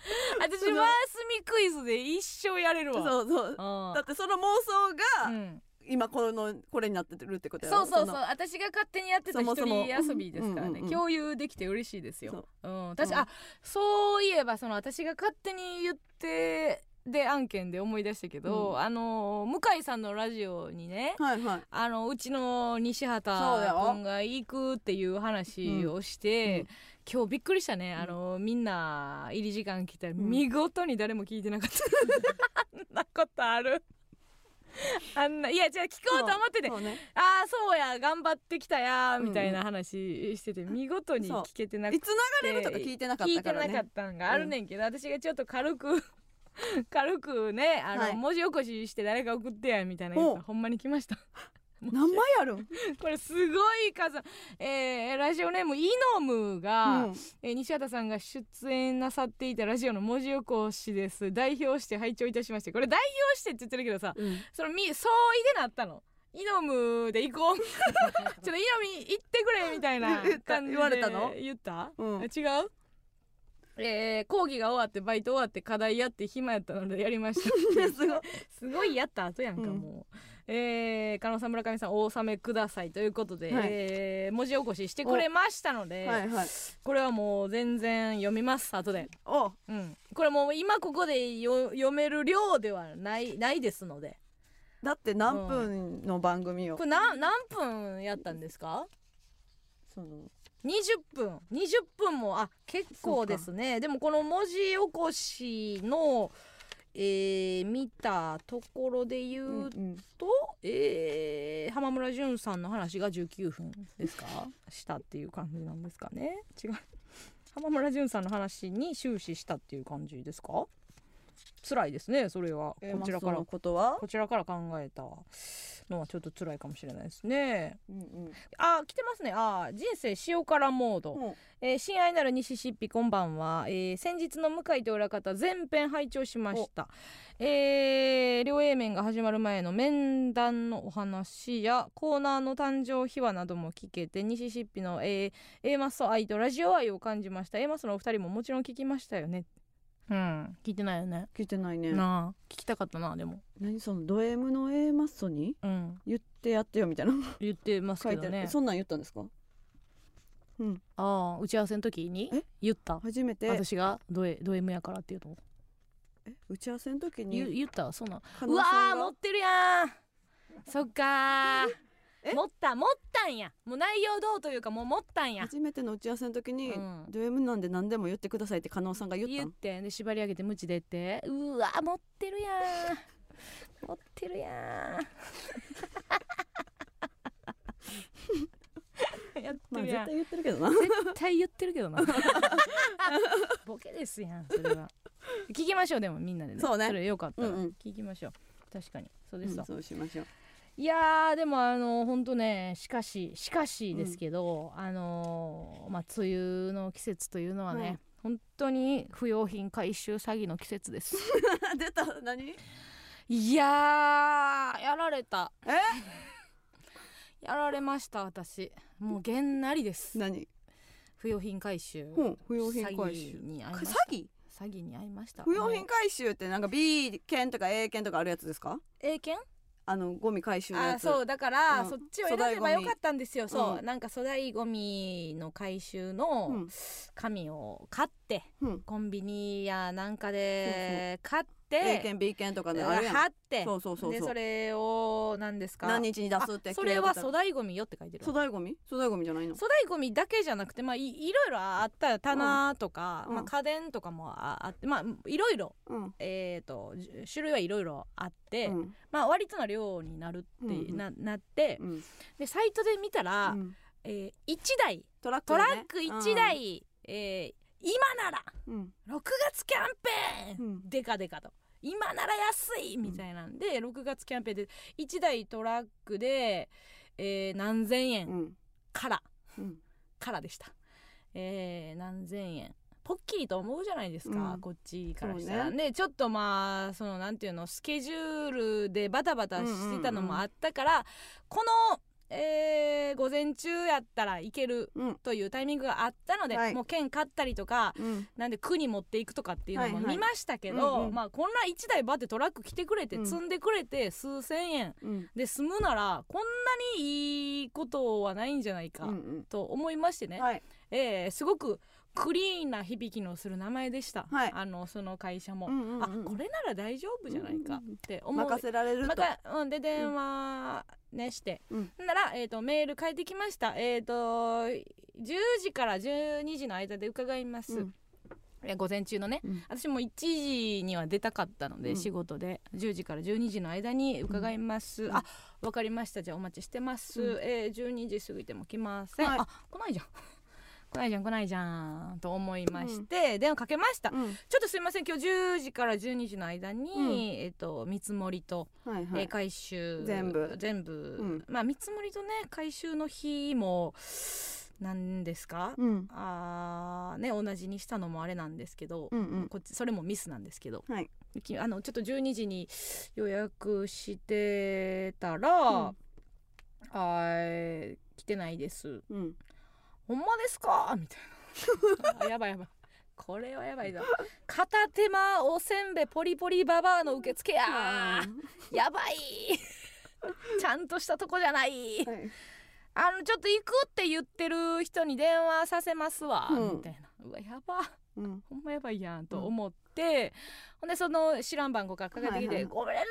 私マスミクイズで一生やれるわ。そうそう。うん。だってその妄想がうん今このこれになってるってことやろ？そうそうそう。の私が勝手にやってた一人遊びですからね。うんうんうん共有できて嬉しいですよ。そう。ん。確か、う。んあそういえばその私が勝手に言ってで案件で思い出したけど、うん。あの向井さんのラジオにねはいはい。あのうちの西畑君が行くっていう話をして、うん。今日びっくりしたね、あのみんな入り時間来たらん。見事に誰も聞いてなかった、なことある あんないやじゃあ聞こうと思っててね。ああそうや頑張ってきたやみたいな話してて、見事に聞けてなくて。いつ流れるとか聞いてなかったからね。聞いてなかったんがあるねんけど、私がちょっと軽く軽くねあの、はい。文字起こしして誰か送ってやみたいな言ったらおほんまに来ました何枚あるんこれすごい数。えーラジオネームイノムが、うん。えー西畑さんが出演なさっていたラジオの文字起こしです。代表して拝聴いたしまして。これ代表してって言ってるけどさうん。そのみ総意でなったの。イノムで行こう。ちょっとイノミ行ってくれみたいな感じで。言われたの？言った、うん。違う？えー、講義が終わってバイト終わって課題やって暇やったのでやりました すごい すごいやった後やんか、うん。もうえー、加納さん村上さんお納めくださいということで、はい。えー文字起こししてくれましたので、はいはい。これはもう全然読みます後で。お。うん。これもう今ここでよ読める量ではないないですので。だって何分の番組を？これ何何分やったんですか？その。20分。20分もあ結構ですね。でもこの文字起こしのえー見たところで言ううんと、えー浜村淳さんの話が19分ですか？したっていう感じなんですかね？違う。浜村淳さんの話に終始したっていう感じですか？辛いですねそれは。A こちらから。ことは？こちらから考えたのはちょっと辛いかもしれないですね。うんうん。あ来てますね。あ人生塩辛モード、うん。えー親愛なる西シッピこんばんは、えー先日の向井と裏方全編拝聴しました。えー両 A 面が始まる前の面談のお話やコーナーの誕生秘話なども聞けて西シッピの、えー A マッソ愛とラジオ愛を感じました。A マッソのお二人ももちろん聞きましたよねうん。聞いてないよね。聞いてないね。なあ。聞きたかったなでも。何そのド M の A マッソにうん。言ってやってよみたいな。言ってます書いてどねる。そんなん言ったんですか？うん。ああ打ち合わせの時にえ？言った。初めて。私がド M ド M やからっていうのえ？打ち合わせの時に？言言った？そんな。うわー持ってるやん。そっかえー持った持ったんや。もう内容どうというかもう持ったんや。初めての打ち合わせの時に、うん。ド M なんで何でも言ってくださいって加納さんが言ったん言ってで縛り上げてムチでって。うわ持ってるやん。持ってるやん。やってまあるやん。絶対言ってるけどな。絶対言ってるけどな。ボケですやんそれは。聞きましょうでもみんなでね。そうね。れよかったら。うんうん。聞きましょう。確かに。そうですわ、うんそうしましょういやーでもあのほんとねしかししかしですけど、あのーまあ梅雨の季節というのはね、はい。本当に不用品回収詐欺の季節です。出た？何？いやーやられた。え？やられました私。もうげんなりです。何？不用品回収。ほう不用品回詐収欺に詐欺？詐欺に遭いました。不用品回収ってなんか B 券とか A 券とかあるやつですか？英検あのゴミ回収のやつ。あそうだから、うん。そっちを選べばよかったんですよ。そう、うん。なんか粗大ゴミの回収のうん。紙を買って、うん。コンビニやなんかで買っ A て券 B 券とかねあるやん。貼って。そうそうそうでそれを何ですか？何日に出すってあそれは粗大ゴミよって書いてる粗大ゴミ？粗大ゴミじゃないの？粗大ゴミだけじゃなくてまあいいろいろあったよ棚とか、うん。まあ、家電とかもああってまあいろいろうん。えー、とじ種類はいろいろあって、うん。まあ割とな量になるって、うんうん。ななってうん。でサイトで見たら、うん。えー、1台トラックね。ラック1台、えー今ならうん。6月キャンペーン、うん。でかでかと今なら安いみたいなんで、6月キャンペーンで1台トラックで、えー何千う円ん。から、うん。からでした、えー何千円。ポッキリと思うじゃないですか、うん。こっちからしたら、そうでちょっとまあそのなんていうのスケジュールでバタバタしてたのもあったから、この、えー午前中やったらいけるうん。というタイミングがあったので、はい。もう券買ったりとかうん。なんで区に持っていくとかっていうのもはいはい。見ましたけど、うんうん。まあこんな1台バってトラック来てくれてうん。積んでくれて数千円うん。で済むならこんなにいいことはないんじゃないかと思いましてね、はい。えーすごくクリーンな響きのする名前でした、はい。あのその会社も、うんうんうんあこれなら大丈夫じゃないかって思う、任せられると。また、うん、で電話ねして、うん。なら、えー、とメール返ってきました。えっ、と10時から12時の間で伺います、うん。午前中のね。うん。私も1時には出たかったので、うん。仕事で。10時から12時の間に伺います、ん。あわかりました。じゃあお待ちしてます、うん。えー12時過ぎても来ません、はい。あ来ないじゃん来ないじゃん来ないじゃんと思いまして、電話かけました、うん。ちょっとすいません今日10時から12時の間に、うん。えっ、と見積もりと、はいはい。えー回収全部。全部、ん。まあ見積もりとね回収の日も何ですか、うん。あーね同じにしたのもあれなんですけど、うんうん。こっちそれもミスなんですけど、はい。きあのちょっと12時に予約してたら、うん。来てないです。うんほんまですか？みたいな。あやばいやばい。これはやばいぞ。片手間おせんべポリポリババアの受付ややばい。ちゃんとしたとこじゃない。はい。あのちょっと行くって言ってる人に電話させますわ、うん。みたいな。うわやば。うん。ほんまやばいやんと思って、ほんでその知らん番号からかけてきて「はいはい。ごめんなさい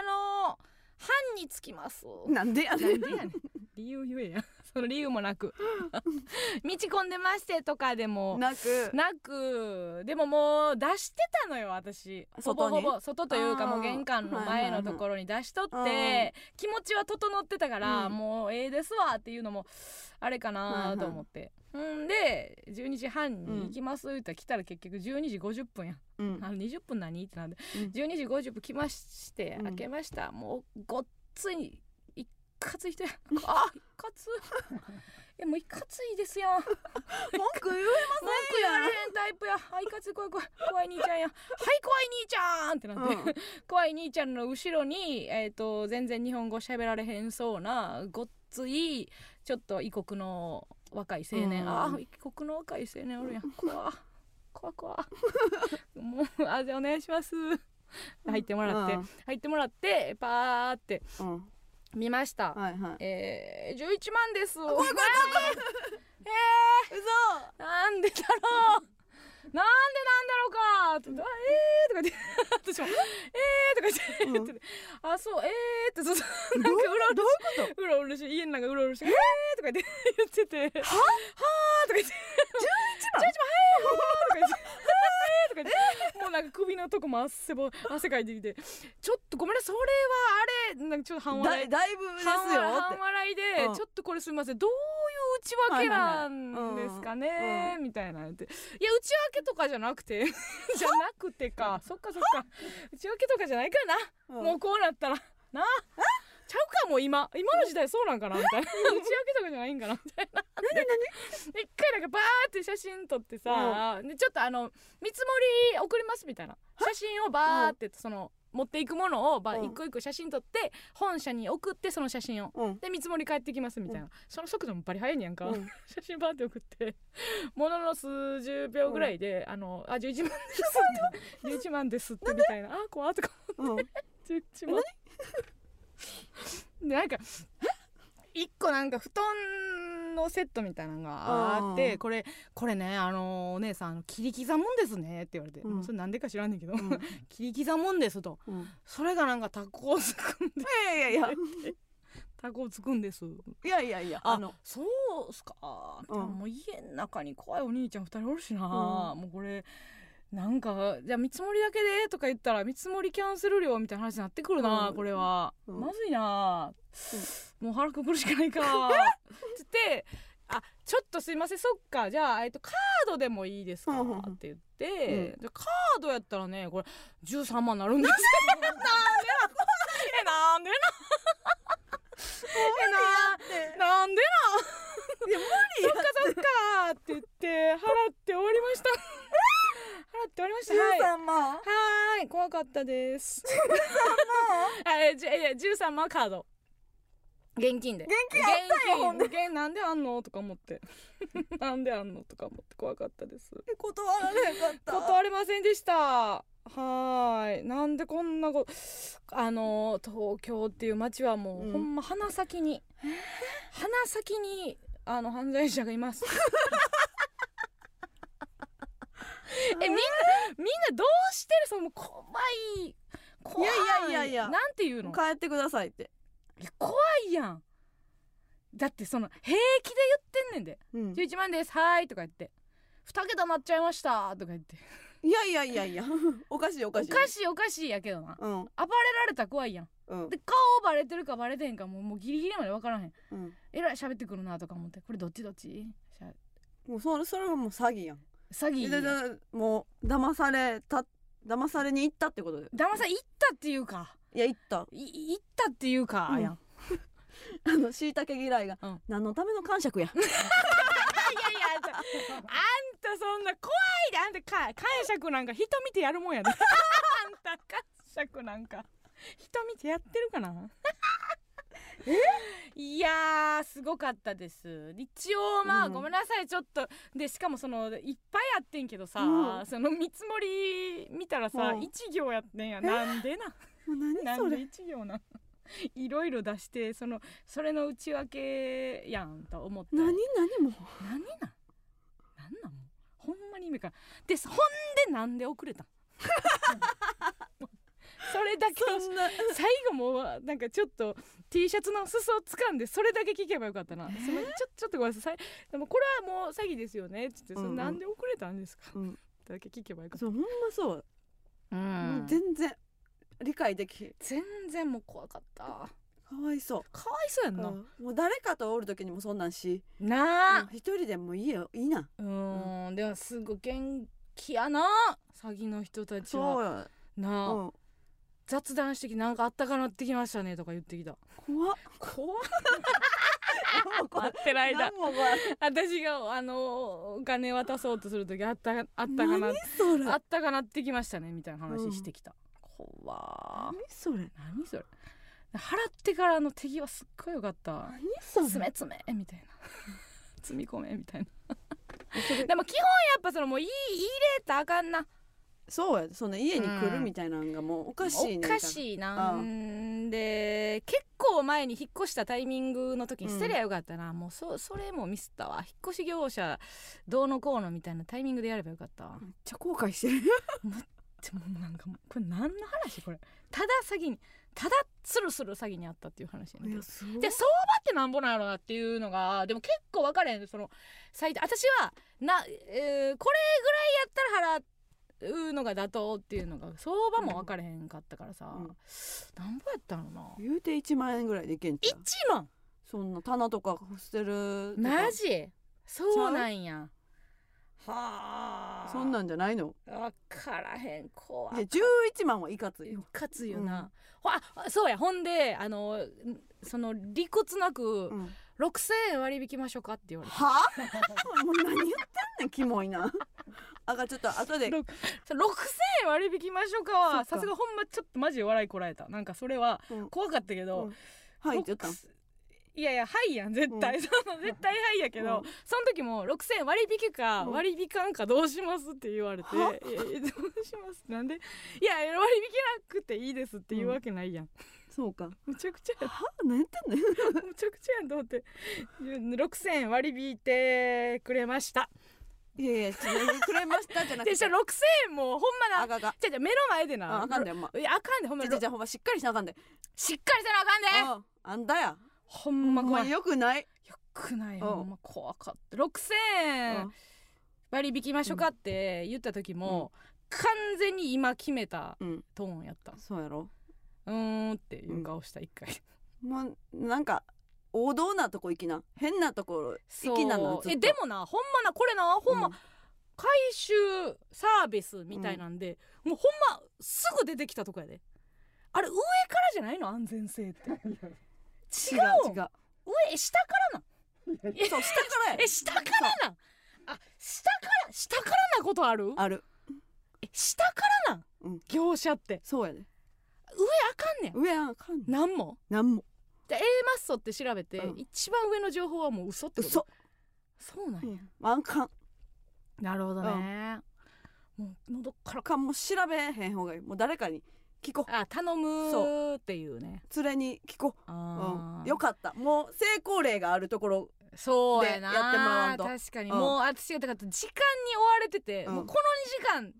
あの班につきます」なんでやねん。なんでやねん。理由言えや その理由もなく。道込んでましてとかでも。なく。なく。でももう出してたのよ私。ほぼほぼ。外というかもう玄関の前のところに出しとって、気持ちは整ってたから、うん。もうええですわっていうのもあれかなと思って、んで12時半に行きますって言ったら来たら結局12時50分や。うん。あの20分何ってなんで。うん。12時50分来ましてうん。開けました、もうごっついいかつい人や。あいかつ。いやもういかついですよ文句言えま文句言われへんタイプや。あいかつい怖い怖い。怖い兄ちゃんや。はい怖い兄ちゃんってなって、うん。怖い兄ちゃんの後ろに、えー、と全然日本語喋られへんそうなごっついちょっと異国の若い青年、うん。あ異国の若い青年おるやん。怖怖怖もうあじゃあお願いします。入ってもらって、うん。入ってもらってパーって。うん見ました、はいはい。えー、11万です。怖い怖い怖い。嘘。なんでだろう。なんでなんだろうか。えーとか言って。私もえーとか言って,、うん。あそうえーってそうそう。なんかうろうろどういうこと？うろうろして家の中うろうろし。てえーとか言って言ってて。は？はーとか言って。11番11番はいはーとか言って。えー？とか言って。もうなんか首のとこも汗ぼ汗かいてきて。ちょっとごめんなさいそれはあれなんかちょっと半だ笑い。だいぶですよ半笑いで、うん。ちょっとこれすみません。どういう内訳なんですかね、みたいな言って。いや内訳とかじゃなくて。じゃなくてか。そっかそっか。内訳とかじゃないからな、うん。もうこうなったら。なちゃうかもう今。今の時代そうなんかなみたいな。内訳とかじゃないんかな。みたいな。何何一回なんかバーって写真撮ってさ、でちょっとあの見積もり送りますみたいな。写真をバーってその持っていくものを一個一個写真撮って本社に送ってその写真を。うん。で見積もり帰ってきますみたいな、その速度もバリ速いねやんか、うん。写真バーって送って。ものの数十秒ぐらいで「あのあ11万です」って「11万です」ってみたいな「あ怖っ」とかうん。11万でなんか一個なんか布団のセットみたいなのがあってうん。これこれねあのお姉さん切り刻むんですねって言われて、うん。それなんでか知らんねんけど、うん。切り刻むんですと。うん。それがなんかタコをつくんでいやいやいや。タコをつくんです。いやいやいやああの。そうっすか、うん。もう家の中に怖いお兄ちゃん二人おるしな、うん。もうこれなんかじゃあ見積もりだけでとか言ったら見積もりキャンセル料みたいな話になってくるな、うん。これは、うん。まずいな、もう腹くくるしかないか。つってあちょっとすいません。そっか。じゃあ、えっと、カードでもいいですか、うんうんうん。って言って、じゃあカードやったらねこれ13万なるんです。よなんでえなんでなえななんでないや無理そっかそっかって言って払って終わりました払って終わりました。はい13万はーい。怖かったです。あえじゃいや13万カード。現金で。現金あったよ現金。現なんであんの？とか思って。なんであんの？とか思って。怖かったです。断られへんかった？断れませんでした。はーい。なんでこんなことあの東京っていう街はもう、うん。ほんま鼻先に。鼻先にあの犯罪者がいます えみんなみんなどうしてる？その怖い。怖い。いやいやいやいや。なんていうの？帰ってくださいって。怖いやん。だってその平気で言ってんねんで。うん「11万です。はい」とか言って「2桁なっちゃいました」とか言って。いやいやいやいや。おかしいおおかしい。かしいおかしいやけどな。うん。暴れられたら怖いやん。うん。で顔バレてるかバレてへんかもうもうギリギリまで分からへん。うん。えらい喋ってくるなとか思って。これどっちどっち？もうそれそれはもう詐欺やん詐欺でででもう騙された騙されに行ったってことで。騙され行ったっていうか。いや行った。い行ったっていうか、うん。やん。あのしいたけ嫌いが、うん。何のための感触や。いやいやあんたあんたそんな怖いであんたか感触なんか人見てやるもんやで。あんた感触なんか人見てやってるかないやーすごかったです。一応まあ、うん。ごめんなさいちょっとでしかもそのいっぱいあってんけどさ、うん。その見積もり見たらさ、うん。一行やってんやなんでな？もう何なんでそれ一行なん いろいろ出してそのそれの内訳やんと思って何？何も？何なん？なんなんもう？ほんまに意味かでほんでなんで遅れたん？それだけ最後もうなんかちょっと T シャツの裾を掴んでそれだけ聞けばよかったな、そのちょちょっとごめんなさい。でもこれはもう詐欺ですよね。っつって、んうん。なんで遅れたんですか？うん。だけ聞けばよかった。そうほんまそう、うん。全然理解でき全然もう怖かった。かわいそう。かわいそうやんな、うん。もう誰かとおる時にもそんなんし。なあ。うん一人でもいいよいいな。うーん。でもすごい現きやな詐欺の人たちは。そう。やなあ、うん雑談してきてなんかあったかなってきましたねとか言ってきた。怖っ。怖っ。ってる間。私があのお金渡そうとする時あったあったかな。あったかなってきましたねみたいな話してきた、怖何それ。何それ。払ってからの手際すっごいよかった。何それ。詰め詰めみたいな。積み込めみたいな。でも基本やっぱそのもういい入れたらあかんなそうやその家に来るみたいなのがもうおかしいねんおかしいなうんんで結構前に引っ越したタイミングの時にうん捨てりゃよかったな、もうそそれもミスったわ。引っ越し業者どうのこうのみたいなタイミングでやればよかったわ。めっちゃ後悔してる。でもなんかこれ何の話？これ。ただ詐欺にただスルスル詐欺にあったっていう話やねんけど。すごい。で相場ってなんぼなんやろなっていうのがでも結構分かれへん。その最低私はな、えーこれぐらいやったら払うのが妥当っていうのが相場も分かれへんかったからさ、うん。なんぼやったのな。言うて1万円ぐらいでいけんちゃ1う万？そんな棚とか捨てるマジ？そうなんや。はあ。そんなんじゃないの？分からへん。怖いやい11万はいかついよ。かつよな、ほあそうや。ほんであのんその理屈なくうん。6,000円割り引きましょうかって言われてはもう何言ってんねんキモいなあがちょっと後で。ろそれ6,000円割り引きましょうかはさすがほんまちょっとマジで笑いこらえた。なんかそれはうん。怖かったけど、うん。はいって言ったんロックスいやいやはいやん絶対、うん。その絶対はいやけど、うん。その時も6,000円割引かうん。割引かんかどうしますって言われて、は？いやいやどうします？なんで？いや割引なくていいですって言うわけないやん、そうか。むちゃくちゃや。は？何言ってんねん むちゃくちゃやんと思って。6,000円割り引いてくれましたいやいやくれましたじゃなくて。でしたら6,000円もほんまなあががじゃじゃ目の前でな。ああかんでほんまいやあかんでほんまじゃじゃほんましっかりしなあかんで。しっかりせなあかんで。うんあんだや。ほんま怖い。よよくない。くないうん。ほんま怖かった。6,000円。割り引きましょうかって言った時も、完全に今決めたうん。トーンやった。そうやろ。うーんっていう顔した一回、もうなんか王道なとこ行きな。変なところ行きなのえでもなほんまなこれなほんま、うん。回収サービスみたいなんで、もうほんますぐ出てきたとこやで。あれ上からじゃないの安全性って。違う違う。上下からなんえそう下からや。え下からな。んあ下から下からなことある？ある。え下からなん、うん。業者って。そうやで。上あかんねん。上あかん。なんも？なんもで A マッソって調べて、うん。一番上の情報はもう嘘ってこと？嘘。そうなんや、うん。あんかんなるほどね、もう喉からかも調べへん方がいい。もう誰かに聞こあ頼むっていうね。連れに聞こう、あー。うん、よかった。もう成功例があるところそうやなでやってもらわんと。確かに、うん。もう私がだから時間に追われてて、うん。もうこの2時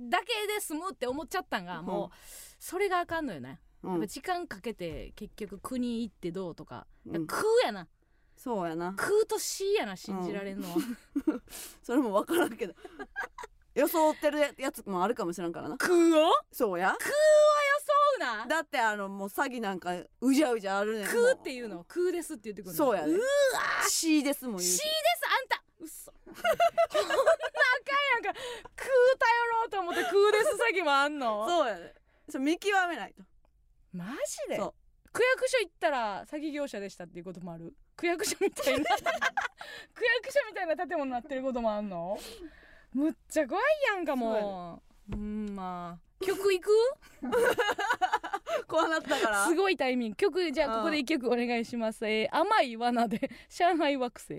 間だけで済むって思っちゃったんが、うん。もうそれがあかんのよね、うん。時間かけて結局国行ってどうとか、うん。空やな。そうやな。空と C やな信じられんのは、それも分からんけど。装ってるやつもあるかもしれんからな。空をそうや。そうな。だってあのもう詐欺なんかうじゃうじゃあるねん。空っていうの空ですって言ってくるの。そうやねうわ C ですもん言う C ですあんた。嘘。こんなあかんやんか。空頼ろうと思って空です詐欺もあんの？そうやねそう見極めないとマジで？そう。区役所行ったら詐欺業者でしたっていうこともある？区役所みたいな？区役所みたいな建物になってることもあんの？むっちゃ怖いやんかもう。うんまあ。曲行く？こうなったからすごいタイミング。曲じゃあここで一曲お願いします、えー甘い罠で上海惑星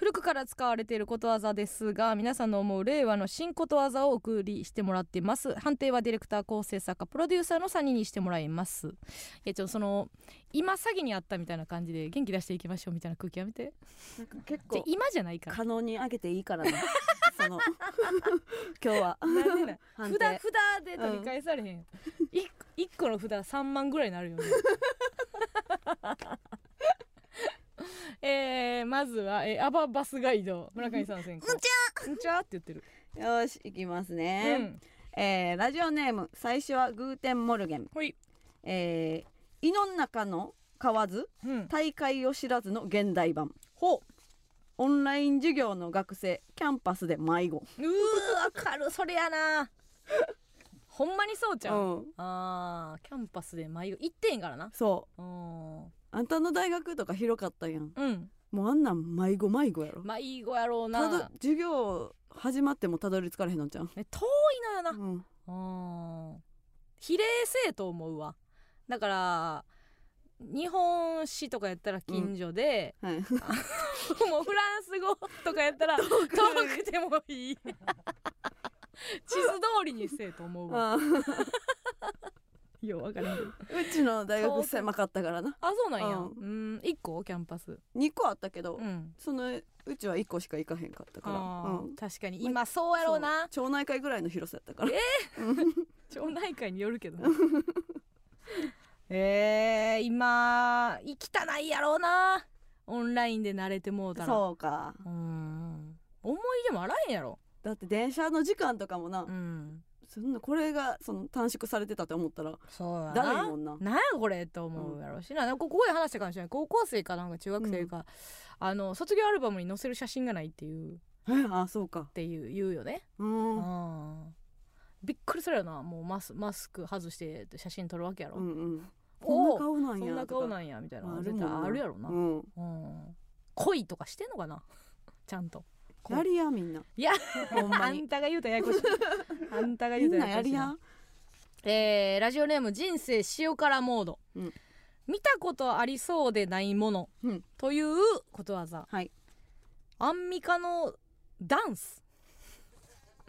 古くから使われていることわざですが皆さんの思う令和の新ことわざをお送りしてもらっています。判定はディレクター構成作家プロデューサーの3人にしてもらいます。いやちょっとその今詐欺にあったみたいな感じで元気出していきましょうみたいな空気やめて。なんか結構じゃ今じゃないから。可能にあげていいからね。その 今日は。札定。札で取り返されへん、一一1個の札3万ぐらいになるよね えー、まずは、えー、アババスガイド村上さん先行。うんちうんちゃって言ってる、よしいきますうね、ん、えーラジオネーム最初はグーテンモルゲン。ほい、えー、井の中の蛙ずうん、大海を知らずの現代版。ほう。オンライン授業の学生キャンパスで迷子。うーわかるそれやな。ほんまにそうちゃう、うん。あーキャンパスで迷子。行ってんからな。そう。うんあんたの大学とか広かったやん。うん。もうあんなん迷子迷子やろ。迷子やろうな。授業始まってもたどり着かれへんのちゃう、ね遠いのよな。うん、うん比例性と思うわ。だから日本史とかやったら近所で、はい。もうフランス語とかやったら遠くてもいい。地図通りにせえと思うわ。あよう分かるうちの大学狭かったからな。あそうなんや。ううん1個キャンパス。2個あったけど、うん。そのうちは1個しか行かへんかったから、あーうん。確かに。今そうやろうな。そう。町内会ぐらいの広さやったから。町内会によるけど。えー、今行きたないやろうな。オンラインで慣れてもうたら。そうか。うん。思い出もあらへんやろ。だって電車の時間とかもな、うんそんな。これがその短縮されてたって思ったらそうやだなもんな。なんやこれと思うやろしな、なんかここで話したかもしれない。高校生かなんか中学生か、あの卒業アルバムに載せる写真がないっていう。あそうか。ていう言うよね、うん。うん。びっくりするよな。もうマスマスク外して写真撮るわけやろ、うんうん。おこんな顔なんそやんな顔なんやみたいなある絶対あるやろな、うん。うん。恋とかしてんのかな。ちゃんとやりやみんな。いやほんまに。あんたが言うたらややこしい。あんたがみ言うんたらややこしいな。なやりや。えーラジオネーム人生塩辛モード、うん。見たことありそうでないもの、うん。ということわざ。はい。アンミカのダンス。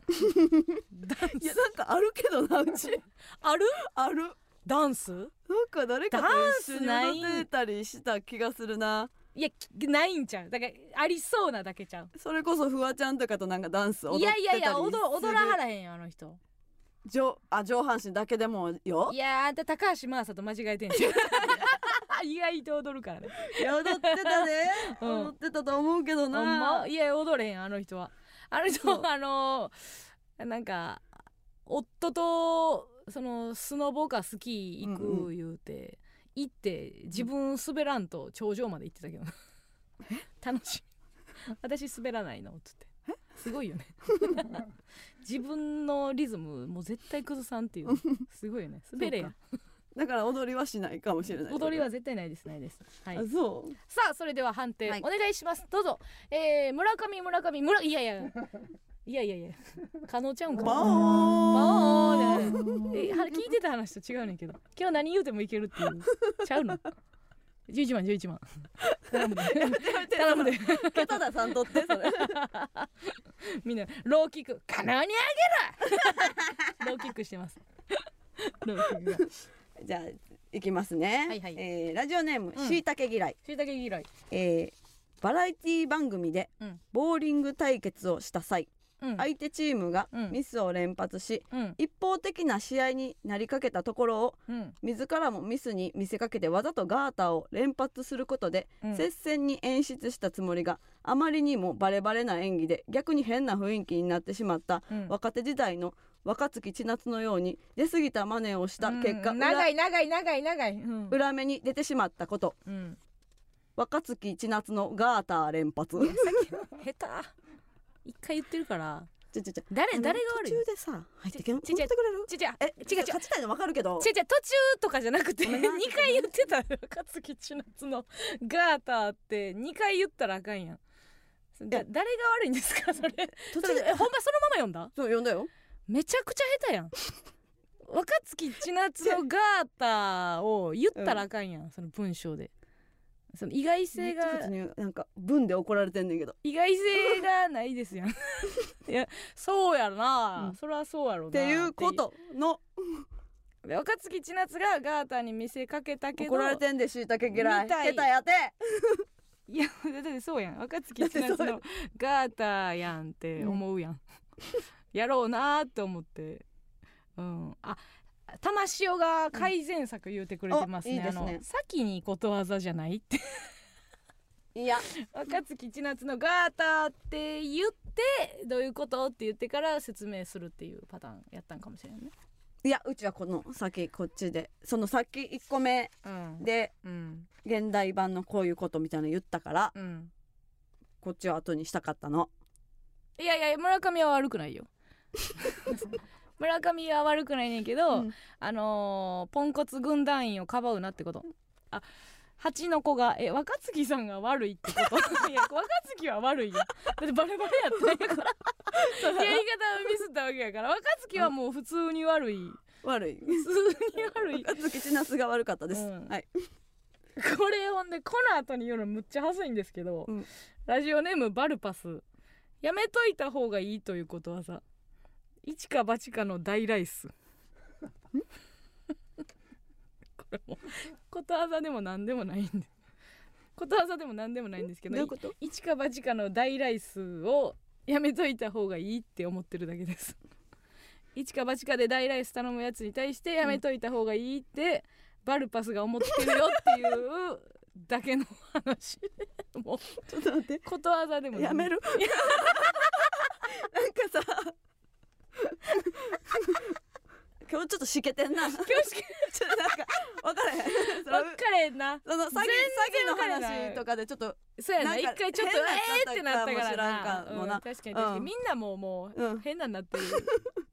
ダ ンいやスなんかあるけどなうち。ある？ある。ダンス？なんか誰かとダンス一緒に踊ってたりした気がするないやきないんちゃう。だからありそうなだけちゃう。それこそフワちゃんとかとなんかダンス踊っていたりやいやいや踊踊らはららへんよあの人。上あ上半身だけでもよいやあんた高橋真麻と間違えてんじゃん。意外と踊るからね。いや踊ってたね。うん。踊ってたと思うけどな。ま？いや踊れへんあの人は。あの人あのなんか夫とそのスノボがスキー行く言うて、行って自分滑らんと頂上まで行ってたけど楽しい。私滑らないのっつって。すごいよね。自分のリズムもう絶対崩さんっていう。すごいよね。滑れや。だから踊りはしないかもしれない。踊りは絶対ないですないです。はい。あそう？さあそれでは判定はい。お願いします、どうぞ、えー、村上村上村いやいやいやいやいや。加納ちゃうんか。ババーーン聞いてた話と違うねんけど。今日何言うてもいけるっていう。ちゃうの。11万11万。頼むで頼むで。桁田さんとってそれ。みんなローキック加納にあげるローキックしてます。ローキックが。じゃあいきますね。はいはい。えーラジオネームうん。しいたけ嫌い。しいたけ嫌い。えーバラエティ番組でうん。ボーリング対決をした際うん相手チームがうん。ミスを連発しうん。一方的な試合になりかけたところをうん。自らもミスに見せかけてわざとガーターを連発することでうん。接戦に演出したつもりがあまりにもバレバレな演技で逆に変な雰囲気になってしまったうん。若手時代の若槻千夏のように出過ぎた真似をした結果、うん裏長い長い長い長い。うん。裏目に出てしまったこと。うん。若槻千夏のガーター連発。下手一回言ってるから。ちょちょちょ。誰誰が悪いの？途中でさ入ってけん？ちちちえ違う違う勝ちたいの分かるけど。ちちゃ途中とかじゃなくて2ごめんな。回言ってたよ。勝木千夏のガーターって。2回言ったらあかんやん。誰が悪いんですか？それ。途中でえほんまそのまま読んだ？そう読んだよ。めちゃくちゃ下手やん。若槻千夏のガーターを言ったらあかんやん、その文章でその意外め性がになんか文で怒られてんねんけど。意外性がないですやん。いやそうやろな、うん。そりゃそうやろな。っていうことの。で若槻千夏がガーターに見せかけたけど怒られてんでしいたけ嫌い。下手やて。いやだってそうやん。若槻千夏の ガーターやんって思うやん、やろうなーって思って。うん。あ玉潮が改善策言うてくれてますね,、うん。おいいですね。あの先にことわざじゃないって。いや。若槻千夏のガーターって言ってどういうことって言ってから説明するっていうパターンやったんかもしれんね。いやうちはこの先こっちでそのさっき1個目うん。でうん。現代版のこういうことみたいなの言ったからうん。こっちを後にしたかったの。いやいや村上は悪くないよ 村上は悪くないねんけど、うん。あのーポンコツ軍団員をかばうなってこと。あ蜂の子がえ若槻さんが悪いってこと？いや若槻は悪いよ。だってバレバレやったんやから。やり方をミスったわけやから。若槻はもう普通に悪い。悪い。普通に悪い。勝木千夏が悪かったです、うん。はい。これほんでこの後に言うのむっちゃはずいんですけど、うん。ラジオネームバルパス。やめといた方がいいということはさ一か八かの大ライス。これもことわざでも何でもないんで。ことわざでも何でもないんですけどどういうこと？一か八かの大ライスをやめといた方がいいって思ってるだけです。一か八かで大ライス頼むやつに対してやめといた方がいいって、バルパスが思ってるよっていうだけの話。も うちょっと待って。ことわざでもやめる なんかさ 今日ちょっとしけてんな。ちょっとなんか分からへん。分かれんな。その詐欺詐欺の話とかでちょっとそうやな。一回ちょっとえーってなったからな。うん確かに確かに、うん。みんなもうもううん。変なになってる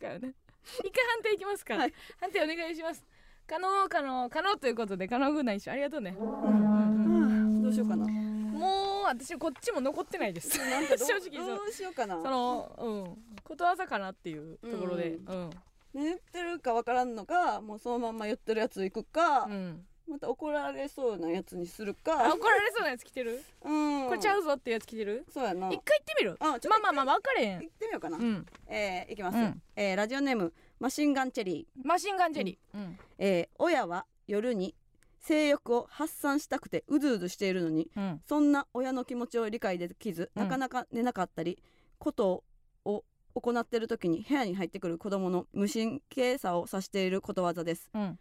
からね。一回判定いきますか、はい。判定お願いします。可能可能可能ということで可能軍団一緒。ありがとうね。うん。どうしようかな。もう私こっちも残ってないです。正直どうしようかな。そのうん。ことわざかなっていうところでううん。言ってるか分からんのかもうそのまんま言ってるやつ行くか、うん。また怒られそうなやつにするあか怒られそうなやつ来てる、うん。これちゃうぞってやつ来てる？そうやな。一回行ってみる？あまあまあまあ分かれへん。行ってみようかな、うん。えーいきます、うん。えーラジオネームマシンガンチェリー。マシンガンジェリー、うん。えー親は夜に性欲を発散したくてうずうずしているのにうん。そんな親の気持ちを理解できず、うん。なかなか寝なかったりことを行っている時に部屋に入ってくる子供の無神経さを指していることわざです。うん。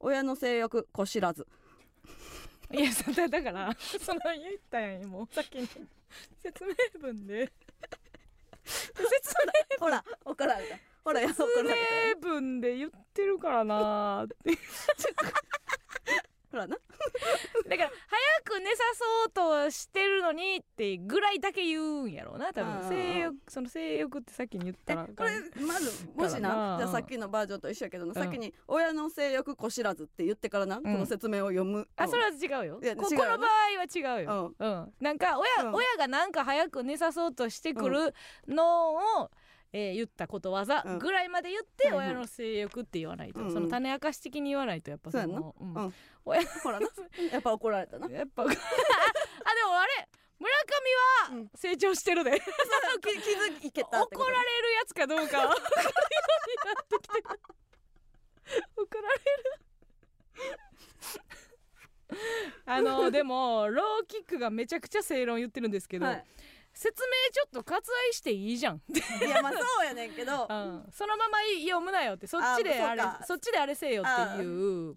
親の性欲こしらず。いやそだだから その言ったやんもう先に説明文で。説ほら怒られた。ほら怒られ明文で言ってるからなーって。た ほらな。だから早く寝さそうとしてるのにってぐらいだけ言うんやろうな多うん分性欲その性欲って先に言ったらえこれまずもしなな。じゃあさっきのバージョンと一緒やけどな、ん先に親の性欲こしらずって言ってからな、この説明を読む。あそれは違うよ。ここの場合は違うよ。うん。うん、なんか親,、うん。親がなんか早く寝さそうとしてくるのを、えー言ったことわざうん。ぐらいまで言って、うんうん親の性欲って言わないと、うんうん。その種明かし的に言わないとやっぱそそうやの、うんうん。親ほらな やっぱ怒られたな。やっぱ あでもあれ村上はうん。成長してるで、気気づきけた怒られるやつかどうか怒られる。あのでもローキックがめちゃくちゃ正論言ってるんですけど、はい説明ちょっと割愛していいじゃん、いやまあそうやねんけど。うん、そのまま読むなよってそっちであれあそっちであれせえよっていう。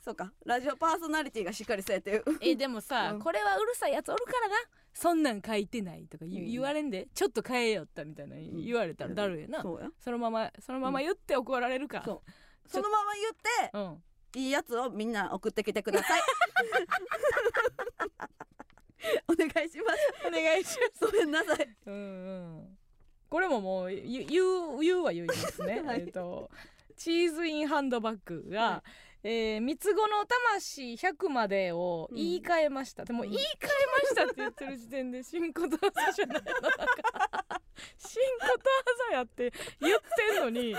そうか。ラジオパーソナリティがしっかりせえっていう えでもさ、うん。これはうるさいやつおるからな。そんなん書いてないとか言,、うん。言われんで。ちょっと変えよったみたいな言われたらだるいな、そうや。そのままそのまま言って怒られるか、そう。そのまま言ってうん。いいやつをみんな送ってきてください お願いします。お願いしごめんなさい。うんうん。これももう言言う言うは言いますね、はい。えっ、とチーズインハンドバッグが、えー三つ子の魂100までを言い換えました、でもうん。言い換えましたって言ってる時点で新ことわざじゃないの。なんか新ことわざやって言ってんのに言い換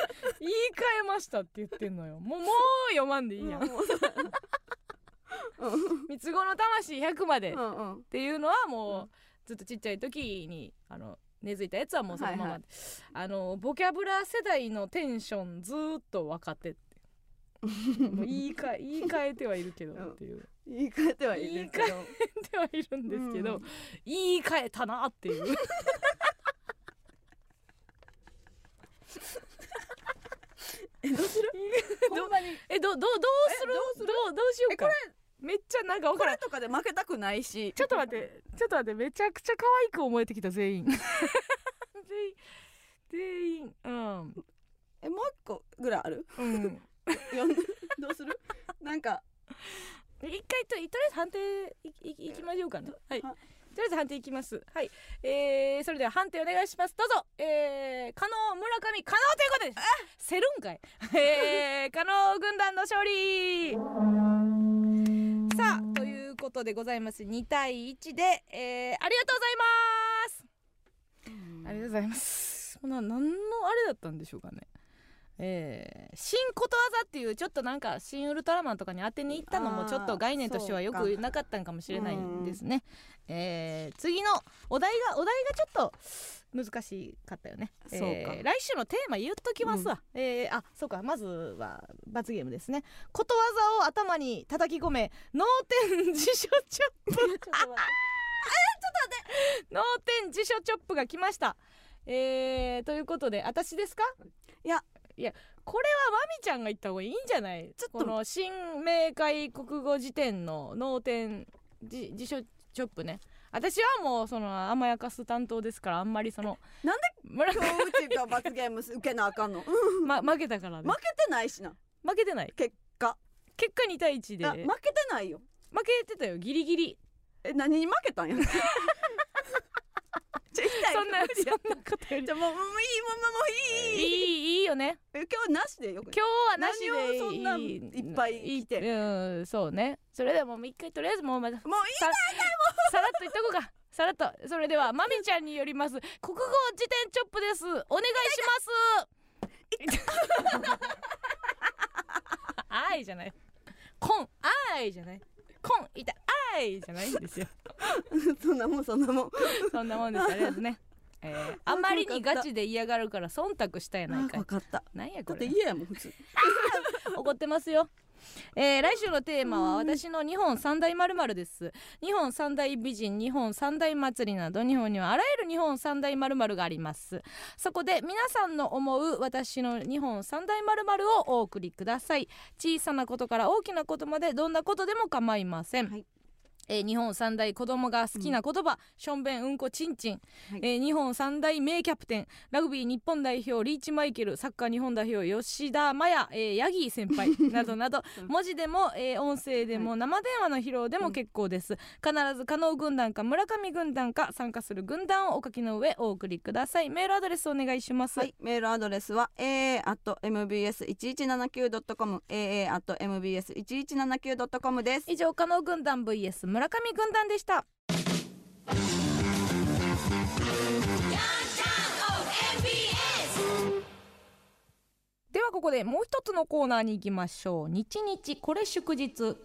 えましたって言ってんのよ。もうもう読まんでいいやん、三つ子の魂100まで。っていうのはもう、うん。ずっとちっちゃい時にあの根付いたやつはもうそのまま、はいはい。あのボキャブラ世代のテンションずーっと分かってって。もう言い換え言い換えてはいるけどうんっていう。言い換えてはいるけど。言いてはいるんですけど、うん。言い換えたなっていう。えどうする？どほんまに。えどどどうする？えどうどうしようか。えこめっちゃなんか分こからん。れとかで負けたくないし。ちょっと待って。ちょっと待って。めちゃくちゃ可愛く思えてきた。全員。全員。全員。うん。えもう一個ぐらいある？う ん。どうする？なんか。一回ととりあえず判定いいいきましょうかねはい。とはりあえず判定いきます。はい。えー、それでは判定お願いします。どうぞ。えー、加納村上加納ということで。すせるんかい。えー、加納軍団の勝利さあということでございます2対1で、えー、ありがとうございますありがとうございます。な何のあれだったんでしょうかね。えー、新ことわざっていうちょっとなんか新ウルトラマンとかに当てに行ったのもちょっと概念としてはよくなかったんかもしれないですね。えー、次のお題がお題がちょっと難しかったよね。そうかえー来週のテーマ言っときますわ。えーあそうかまずは罰ゲームですね。ことわざを頭に叩き込め脳天辞書チョップ。ちょっと待って。ちょっと待って。脳天辞書チョップが来ました。えー、ということで私ですか？いやいやこれはまみちゃんが言った方がいいんじゃない？ちょっとこの新明解国語辞典の脳天辞辞書チョップね私はもうその甘やかす担当ですからあんまりそのなんで村今日うちが罰ゲーム受けなあかんの？ま、負けたからね負けてないしな。負けてない。結果。結果2対1で。負けてないよ。けてたよ。ギリギリ。え何に負けたんや そんなそんなことより。じゃあもういいもうもういい。いいいいよね。え今日なしでよく今日はなしでそんないいっぱい来て。うんそうね。それでもう一回とりあえずもうまだもういいささらっと言っとこうか。さらっと。それではまみちゃんによります。国語辞典チョップです。お願いします。あいじゃない。コンあいじゃないコンいたあいじゃないんですよ。そんなもんそんなもん。そんなもんですありがとうね。えー、あまりにガチで嫌がるから忖度したやないかい。分かった。なんやこれ。だって嫌やもん普通。怒ってますよ。えー来週のテーマは私の日本三大まるです。日本三大美人日本三大祭りなど日本にはあらゆる日本三大まるがあります。そこで皆さんの思う私の日本三大まるをお送りください。小さなことから大きなことまでどんなことでも構いません、はいえー日本三大子供が好きな言葉、しょんべんうんこちんちん、はい。えー日本三大名キャプテンラグビー日本代表リーチマイケルサッカー日本代表吉田麻也、えー、ヤギー先輩 などなどうん。文字でも、えー音声でも、生電話の披露でも結構です、必ず加納軍団か村上軍団か参加する軍団をお書きの上お送りください。メールアドレスお願いします、はい、メールアドレスは aa.mbs1179.com aa.mbs1179.com です。以上加納軍団 vs 村上軍団でした。ではここでもう一つのコーナーに行きましょう。日日これ祝日。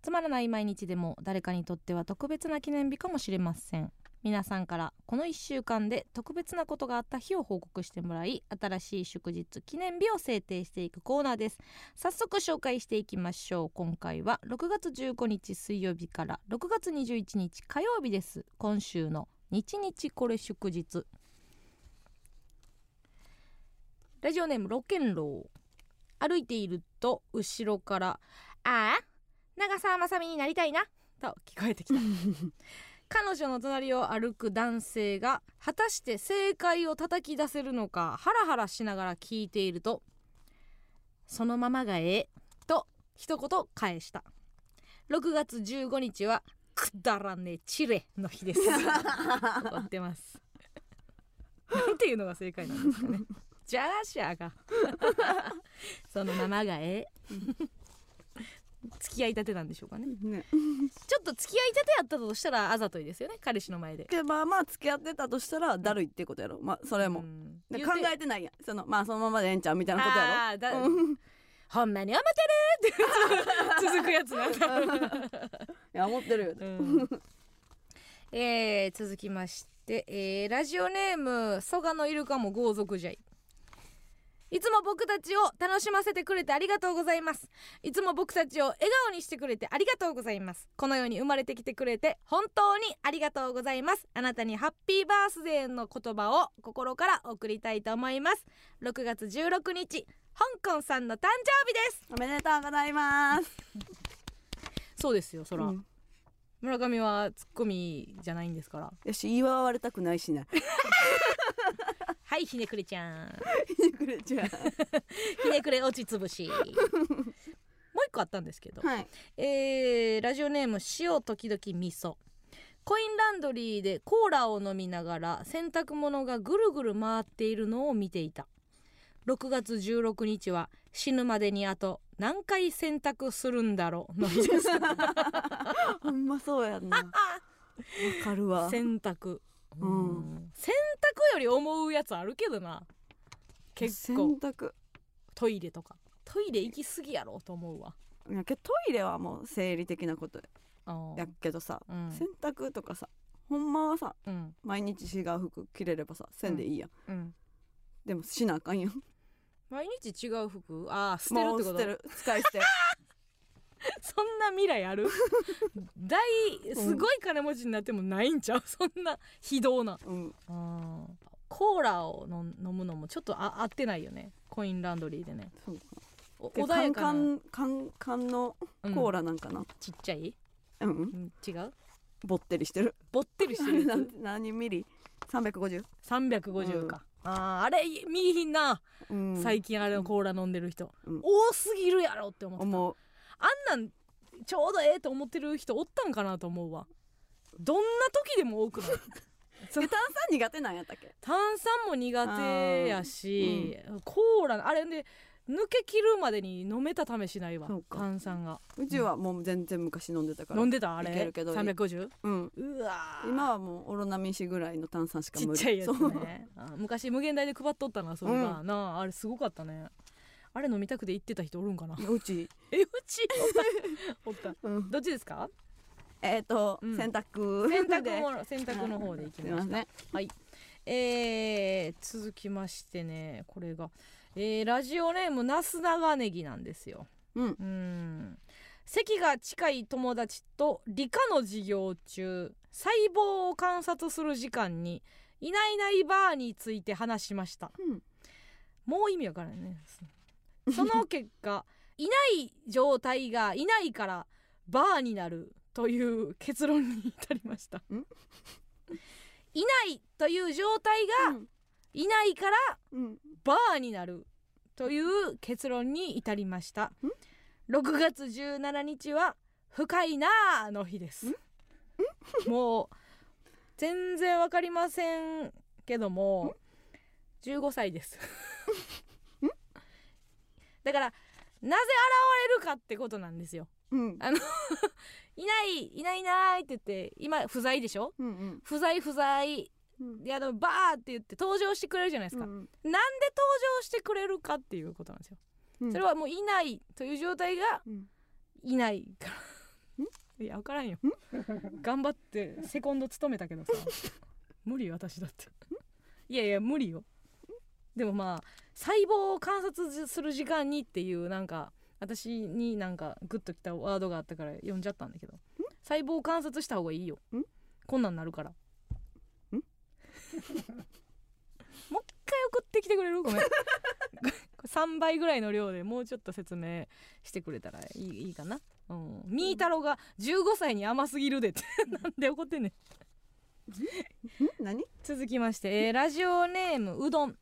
つまらない毎日でも誰かにとっては特別な記念日かもしれません。皆さんからこの1週間で特別なことがあった日を報告してもらい新しい祝日記念日を制定していくコーナーです。早速紹介していきましょう。今回は6月15日水曜日から6月21日火曜日です。今週の日日これ祝日。ラジオネームロケンロー歩いていると後ろから「ああ長澤まさみになりたいな」と聞こえてきた。彼女の隣を歩く男性が果たして正解を叩き出せるのかハラハラしながら聞いていると「そのままがええ」と一言返した。6月15日はくだらねえチレの日です。怒ってます。なんていうのが正解なんですかね。ジャーシャーがそのままがええ。付き合いたてなんでしょうかね。ね。ちょっと付き合いたてやったとしたらあざといですよね。彼氏の前で。けどまあまあ付き合ってたとしたらだるいってことやろ。まあそれも、考えてないやん。そのまあそのままでええんちゃうみたいなことやろ。あーだうん。ほんまに思ってるって続くやつなんだ、いや思ってるよ、うん。えー続きまして、えーラジオネーム蘇我のイルカも豪族じゃいいつも僕たちを楽しませてくれてありがとうございます。いつも僕たちを笑顔にしてくれてありがとうございます。この世に生まれてきてくれて本当にありがとうございます。あなたにハッピーバースデーの言葉を心から送りたいと思います。6月16日香港さんの誕生日です。おめでとうございます。そうですよそら、うん。村上はツッコミじゃないんですから。よし祝われたくないしな はいひねくれちゃん。くれちゃ ひねくれ落ちつぶし。もう一個あったんですけど、うはい。えーラジオネーム塩時々味噌。コインランドリーでコーラを飲みながら洗濯物がぐるぐる回っているのを見ていた。6月16日は死ぬまでにあと何回洗濯するんだろう？の日です。ほんまそうやんな。わかるわ。洗濯、うん。うん洗濯より思うやつあるけどな。結構。洗濯。トイレとか。トイレ行き過ぎやろと思うわ。いやけどトイレはもう生理的なことやけどさ、うん。洗濯とかさほんまはさうん。毎日違う服着れればさせんでいいやん、うん。でもしなあかんやん。毎日違う服？ああ捨てるってこと？捨てる。使い捨て そんな未来ある？大すごい金持ちになってもないんちゃう？そんな非道な。うん。コーラをの飲むのもちょっとあ合ってないよね。コインランドリーでね。そう。か穏やかな、カンカンのうん。コーラなんかな、ちっちゃい、うん。うん、違う？ぼってりしてる。ぼってりしてるや 何ミリ？350? 350か、あーあれ見えひんな、うん。最近あれのコーラ飲んでる人、うん。多すぎるやろって思ってた。思うあんなんちょうどええと思ってる人おったんかなと思うわ。どんな時でも多くない？炭酸苦手なんやったっけ？炭酸も苦手やし、コーラあれで抜け切るまでに飲めた試しないわ炭酸が。うちはもう全然昔飲んでたから。飲んでた？あれ？いけるけど。350? うん。うわー。今はもうオロナミン C ぐらいの炭酸しか無理ちっちゃいやつねあ昔無限大で配っとったなそれが、なああれすごかったねあれ飲みたくて行ってた人おるんかな？うち、えうち？おった。おった。うん、どっちですか？えっ、と、うん。洗濯。洗濯でも 洗濯の方で行きました。すい。ませんはい、えー、続きましてねこれが、えーラジオネームなす長ネギなんですよ。うん。うん。席が近い友達と理科の授業中細胞を観察する時間にいないいないバーについて話しました。うん。もう意味わからないねその結果いない状態がいないからバーになるという結論に至りました。ん？いないという状態がいないからうん。バーになるという結論に至りました。ん？6月17日は深いなあの日です。もう全然わかりませんけども15歳ですだからなぜ現れるかってことなんですよ。うん。あの いないいないいないって言って今不在でしょ？うんうん。不在不在。うん。であのバーって言って登場してくれるじゃないですか、うんなんで登場してくれるかっていうことなんですよ、うん。それはもういないという状態がうん。いないから。いや分からんよ。頑張ってセコンド務めたけどさ。無理よ私だって。いやいや無理よでもまあ細胞を観察する時間にっていうなんか私になんかグッときたワードがあったから読んじゃったんだけど細胞を観察した方がいいよ。ん？こんなんなるから。もう一回送ってきてくれる？ごめん。3倍ぐらいの量でもうちょっと説明してくれたらいいいいかな。うん。みー太郎が15歳に甘すぎるでって。なんで怒ってんねん。ん？何？続きまして、えーラジオネームうどん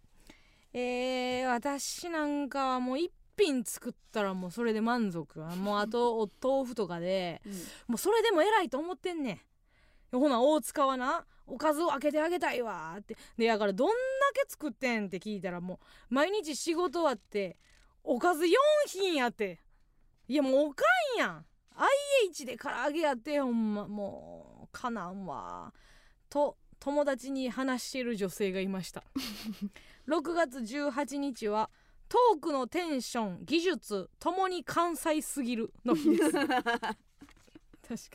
えー私なんかはもう一品作ったらもうそれで満足。もうあとお豆腐とかでもうそれでも偉いと思ってんねん。ほな大塚はなおかずを開けてあげたいわって。でやからどんだけ作ってんって聞いたらもう毎日仕事終わっておかず4品やって。いやもうおかんやん。IH で唐揚げやってほんま。もうかなんわと友達に話している女性がいました 6月18日はトークのテンション技術ともに関西すぎるの日です。確か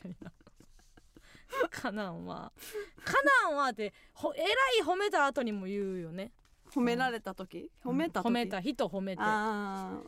にな。カナンは。カナンはってほえらい褒めた後にも言うよね。褒められた時？褒めた時？褒めた人褒めて。あ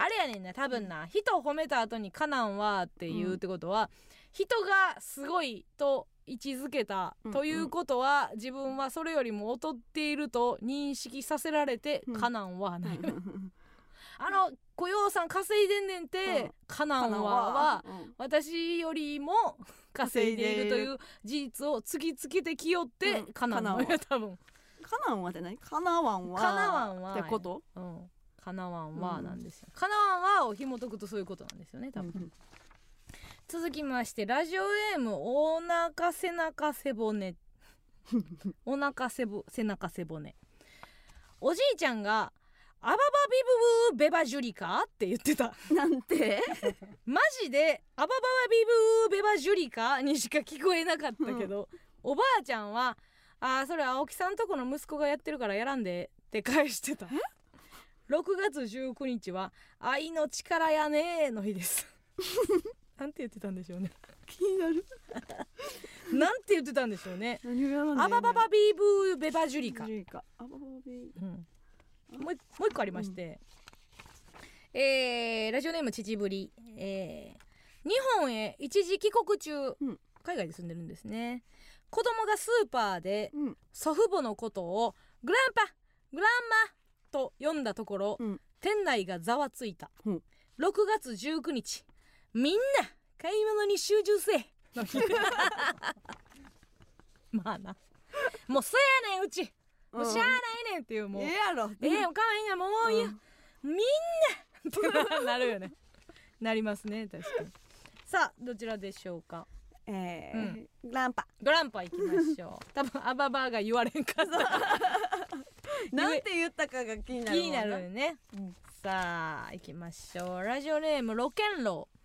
あれやねんな多分な、人褒めた後にカナンはって言うってことは、人がすごいと位置づけたうんということは、自分はそれよりも劣っていると認識させられて、うん。カナンはあない、あの雇用さん稼いでんねんて、うんカナンはは私よりも 稼いでいるという事実を突きつけてきよって、うん。カナンは。や多分、カナンはって何カナワンは。カナワンはってこと？うん、カナワンはうんなんですよ、カナワンはを紐解くとそういうことなんですよね多分、続きましてラジオネームお腹背中背骨。お腹背ぶ背中背骨。おじいちゃんが「アババビブブーベバジュリカ?」って言ってた。なんて？マジで「アバババビブーベバジュリカ?」にしか聞こえなかったけど、おばあちゃんは「あーそれ青木さんとこの息子がやってるからやらんで」って返してた。6月19日は「愛の力やねー」の日です なんて言ってたんでしょうね。気になる。なんて言ってたんでしょうね。アバババビーブーベバジュリカ、ジュリカ。アバババビうん、もう一もう一個ありまして、えーラジオネーム秩父えー日本へ一時帰国中、うん。海外で住んでるんですね。子供がスーパーでうん。祖父母のことをグランパグランマと呼んだところ、うん。店内がざわついた、うん。6月19日みんな買い物に集中せえ。まあな。もうそやねんうち。もうしゃあないねんっていうもう、ええやろ。ええおかわいいなもういいよ、みんなってなるよね。なりますね確かに。さあどちらでしょうか？えーランパ。グランパ行きましょう。多分アババアが言われんかった。なんて言ったかが気になる気になるよね、うん。さあ行きましょう。ラジオネームロケンロウ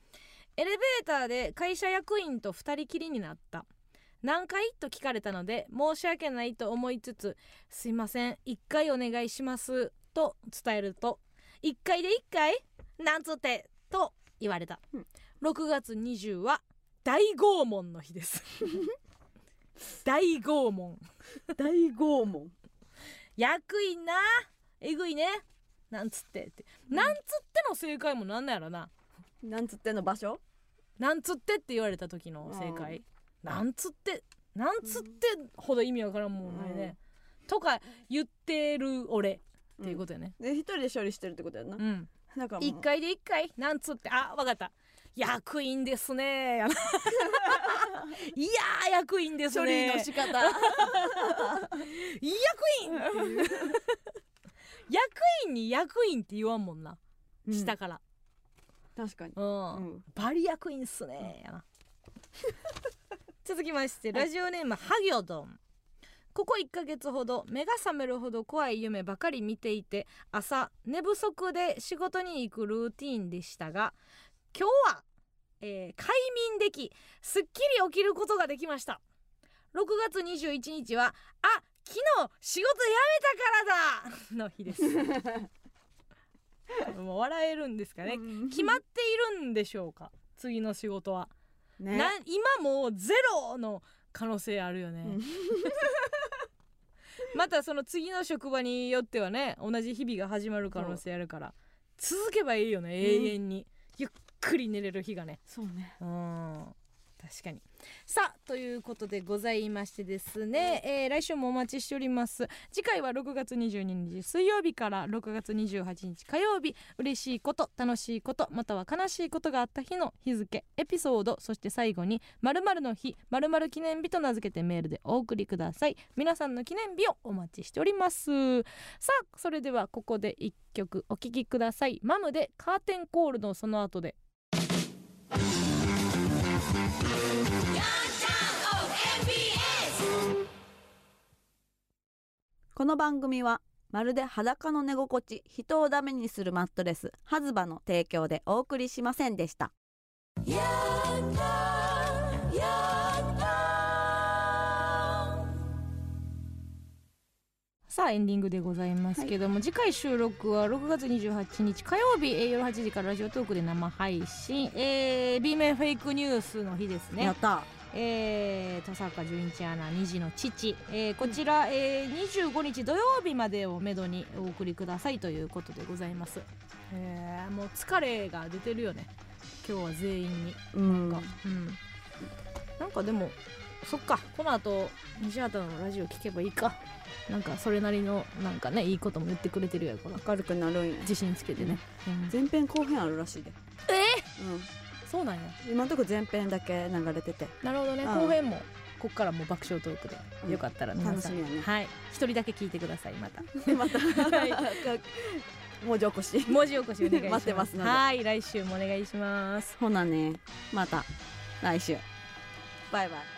エレベーターで会社役員と二人きりになった。何回と聞かれたので申し訳ないと思いつつ「すいません1回お願いします」と伝えると「1回で1回なんつって」と言われた、うん。6月20は大拷問の日です。大拷問。大拷問。役員なえぐいねなんつってって、なんつっての正解もなんなんやろななんつっての場所？なんつってって言われた時の正解、うんなんつってなんつってほど意味わからんもんないね、とか言ってる俺っていうことやね。で一人で処理してるってことやな。うん。だからもう。一、回で一回なんつってあわかった。役員ですね。いやー役員です処理ねの仕方。役員！役員に役員って言わんもんな、うん下から確かに。うん、うん。バリ役員っすね。続きましてラジオネームハギョドン。ここ1ヶ月ほど目が覚めるほど怖い夢ばかり見ていて朝寝不足で仕事に行くルーティーンでしたが今日は、えー快眠できすっきり起きることができました。6月21日はあ昨日仕事辞めたからだ！の日です もう笑えるんですかね、うん決まっているんでしょうか？次の仕事は、ね。な今もうゼロの可能性あるよね、うん。またその次の職場によってはね同じ日々が始まる可能性あるから続けばいいよね永遠に、ゆっくり寝れる日がね。そうね。うん確かに。さあということでございましてですね、えー来週もお待ちしております。次回は6月22日水曜日から6月28日火曜日嬉しいこと楽しいことまたは悲しいことがあった日の日付エピソードそして最後に〇〇の日〇〇記念日と名付けてメールでお送りください。皆さんの記念日をお待ちしております。さあそれではここで一曲お聴きください。マムでカーテンコールのその後でこの番組はまるで裸の寝心地人をダメにするマットレスハズバの提供でお送りしませんでした。さあエンディングでございますけども、次回収録は6月28日火曜日、えー夜8時からラジオトークで生配信、えー、B 面フェイクニュースの日ですね。やったえー、田坂淳一アナ2児の父、えーこちら、えー、25日土曜日までをめどにお送りくださいということでございます、えー、もう疲れが出てるよね。今日は全員に。うん。なんか、うん、なんかでもそっか。この後西畑のラジオ聞けばいいか。なんかそれなりのなんかねいいことも言ってくれてるやろな。明るくなるんや。自信つけてね、うん。前編後編あるらしいで。えうんそうなんや。今のとこ前編だけ流れてて。なるほどね。うん。後編もこっからもう爆笑トークで、うん。よかったら皆さん、楽しみやね。はい。一人だけ聞いてくださいまた。また。文字起こし。文字起こしお願いします。待ってますので。はい。来週もお願いします。ほなね。また。来週。バイバイ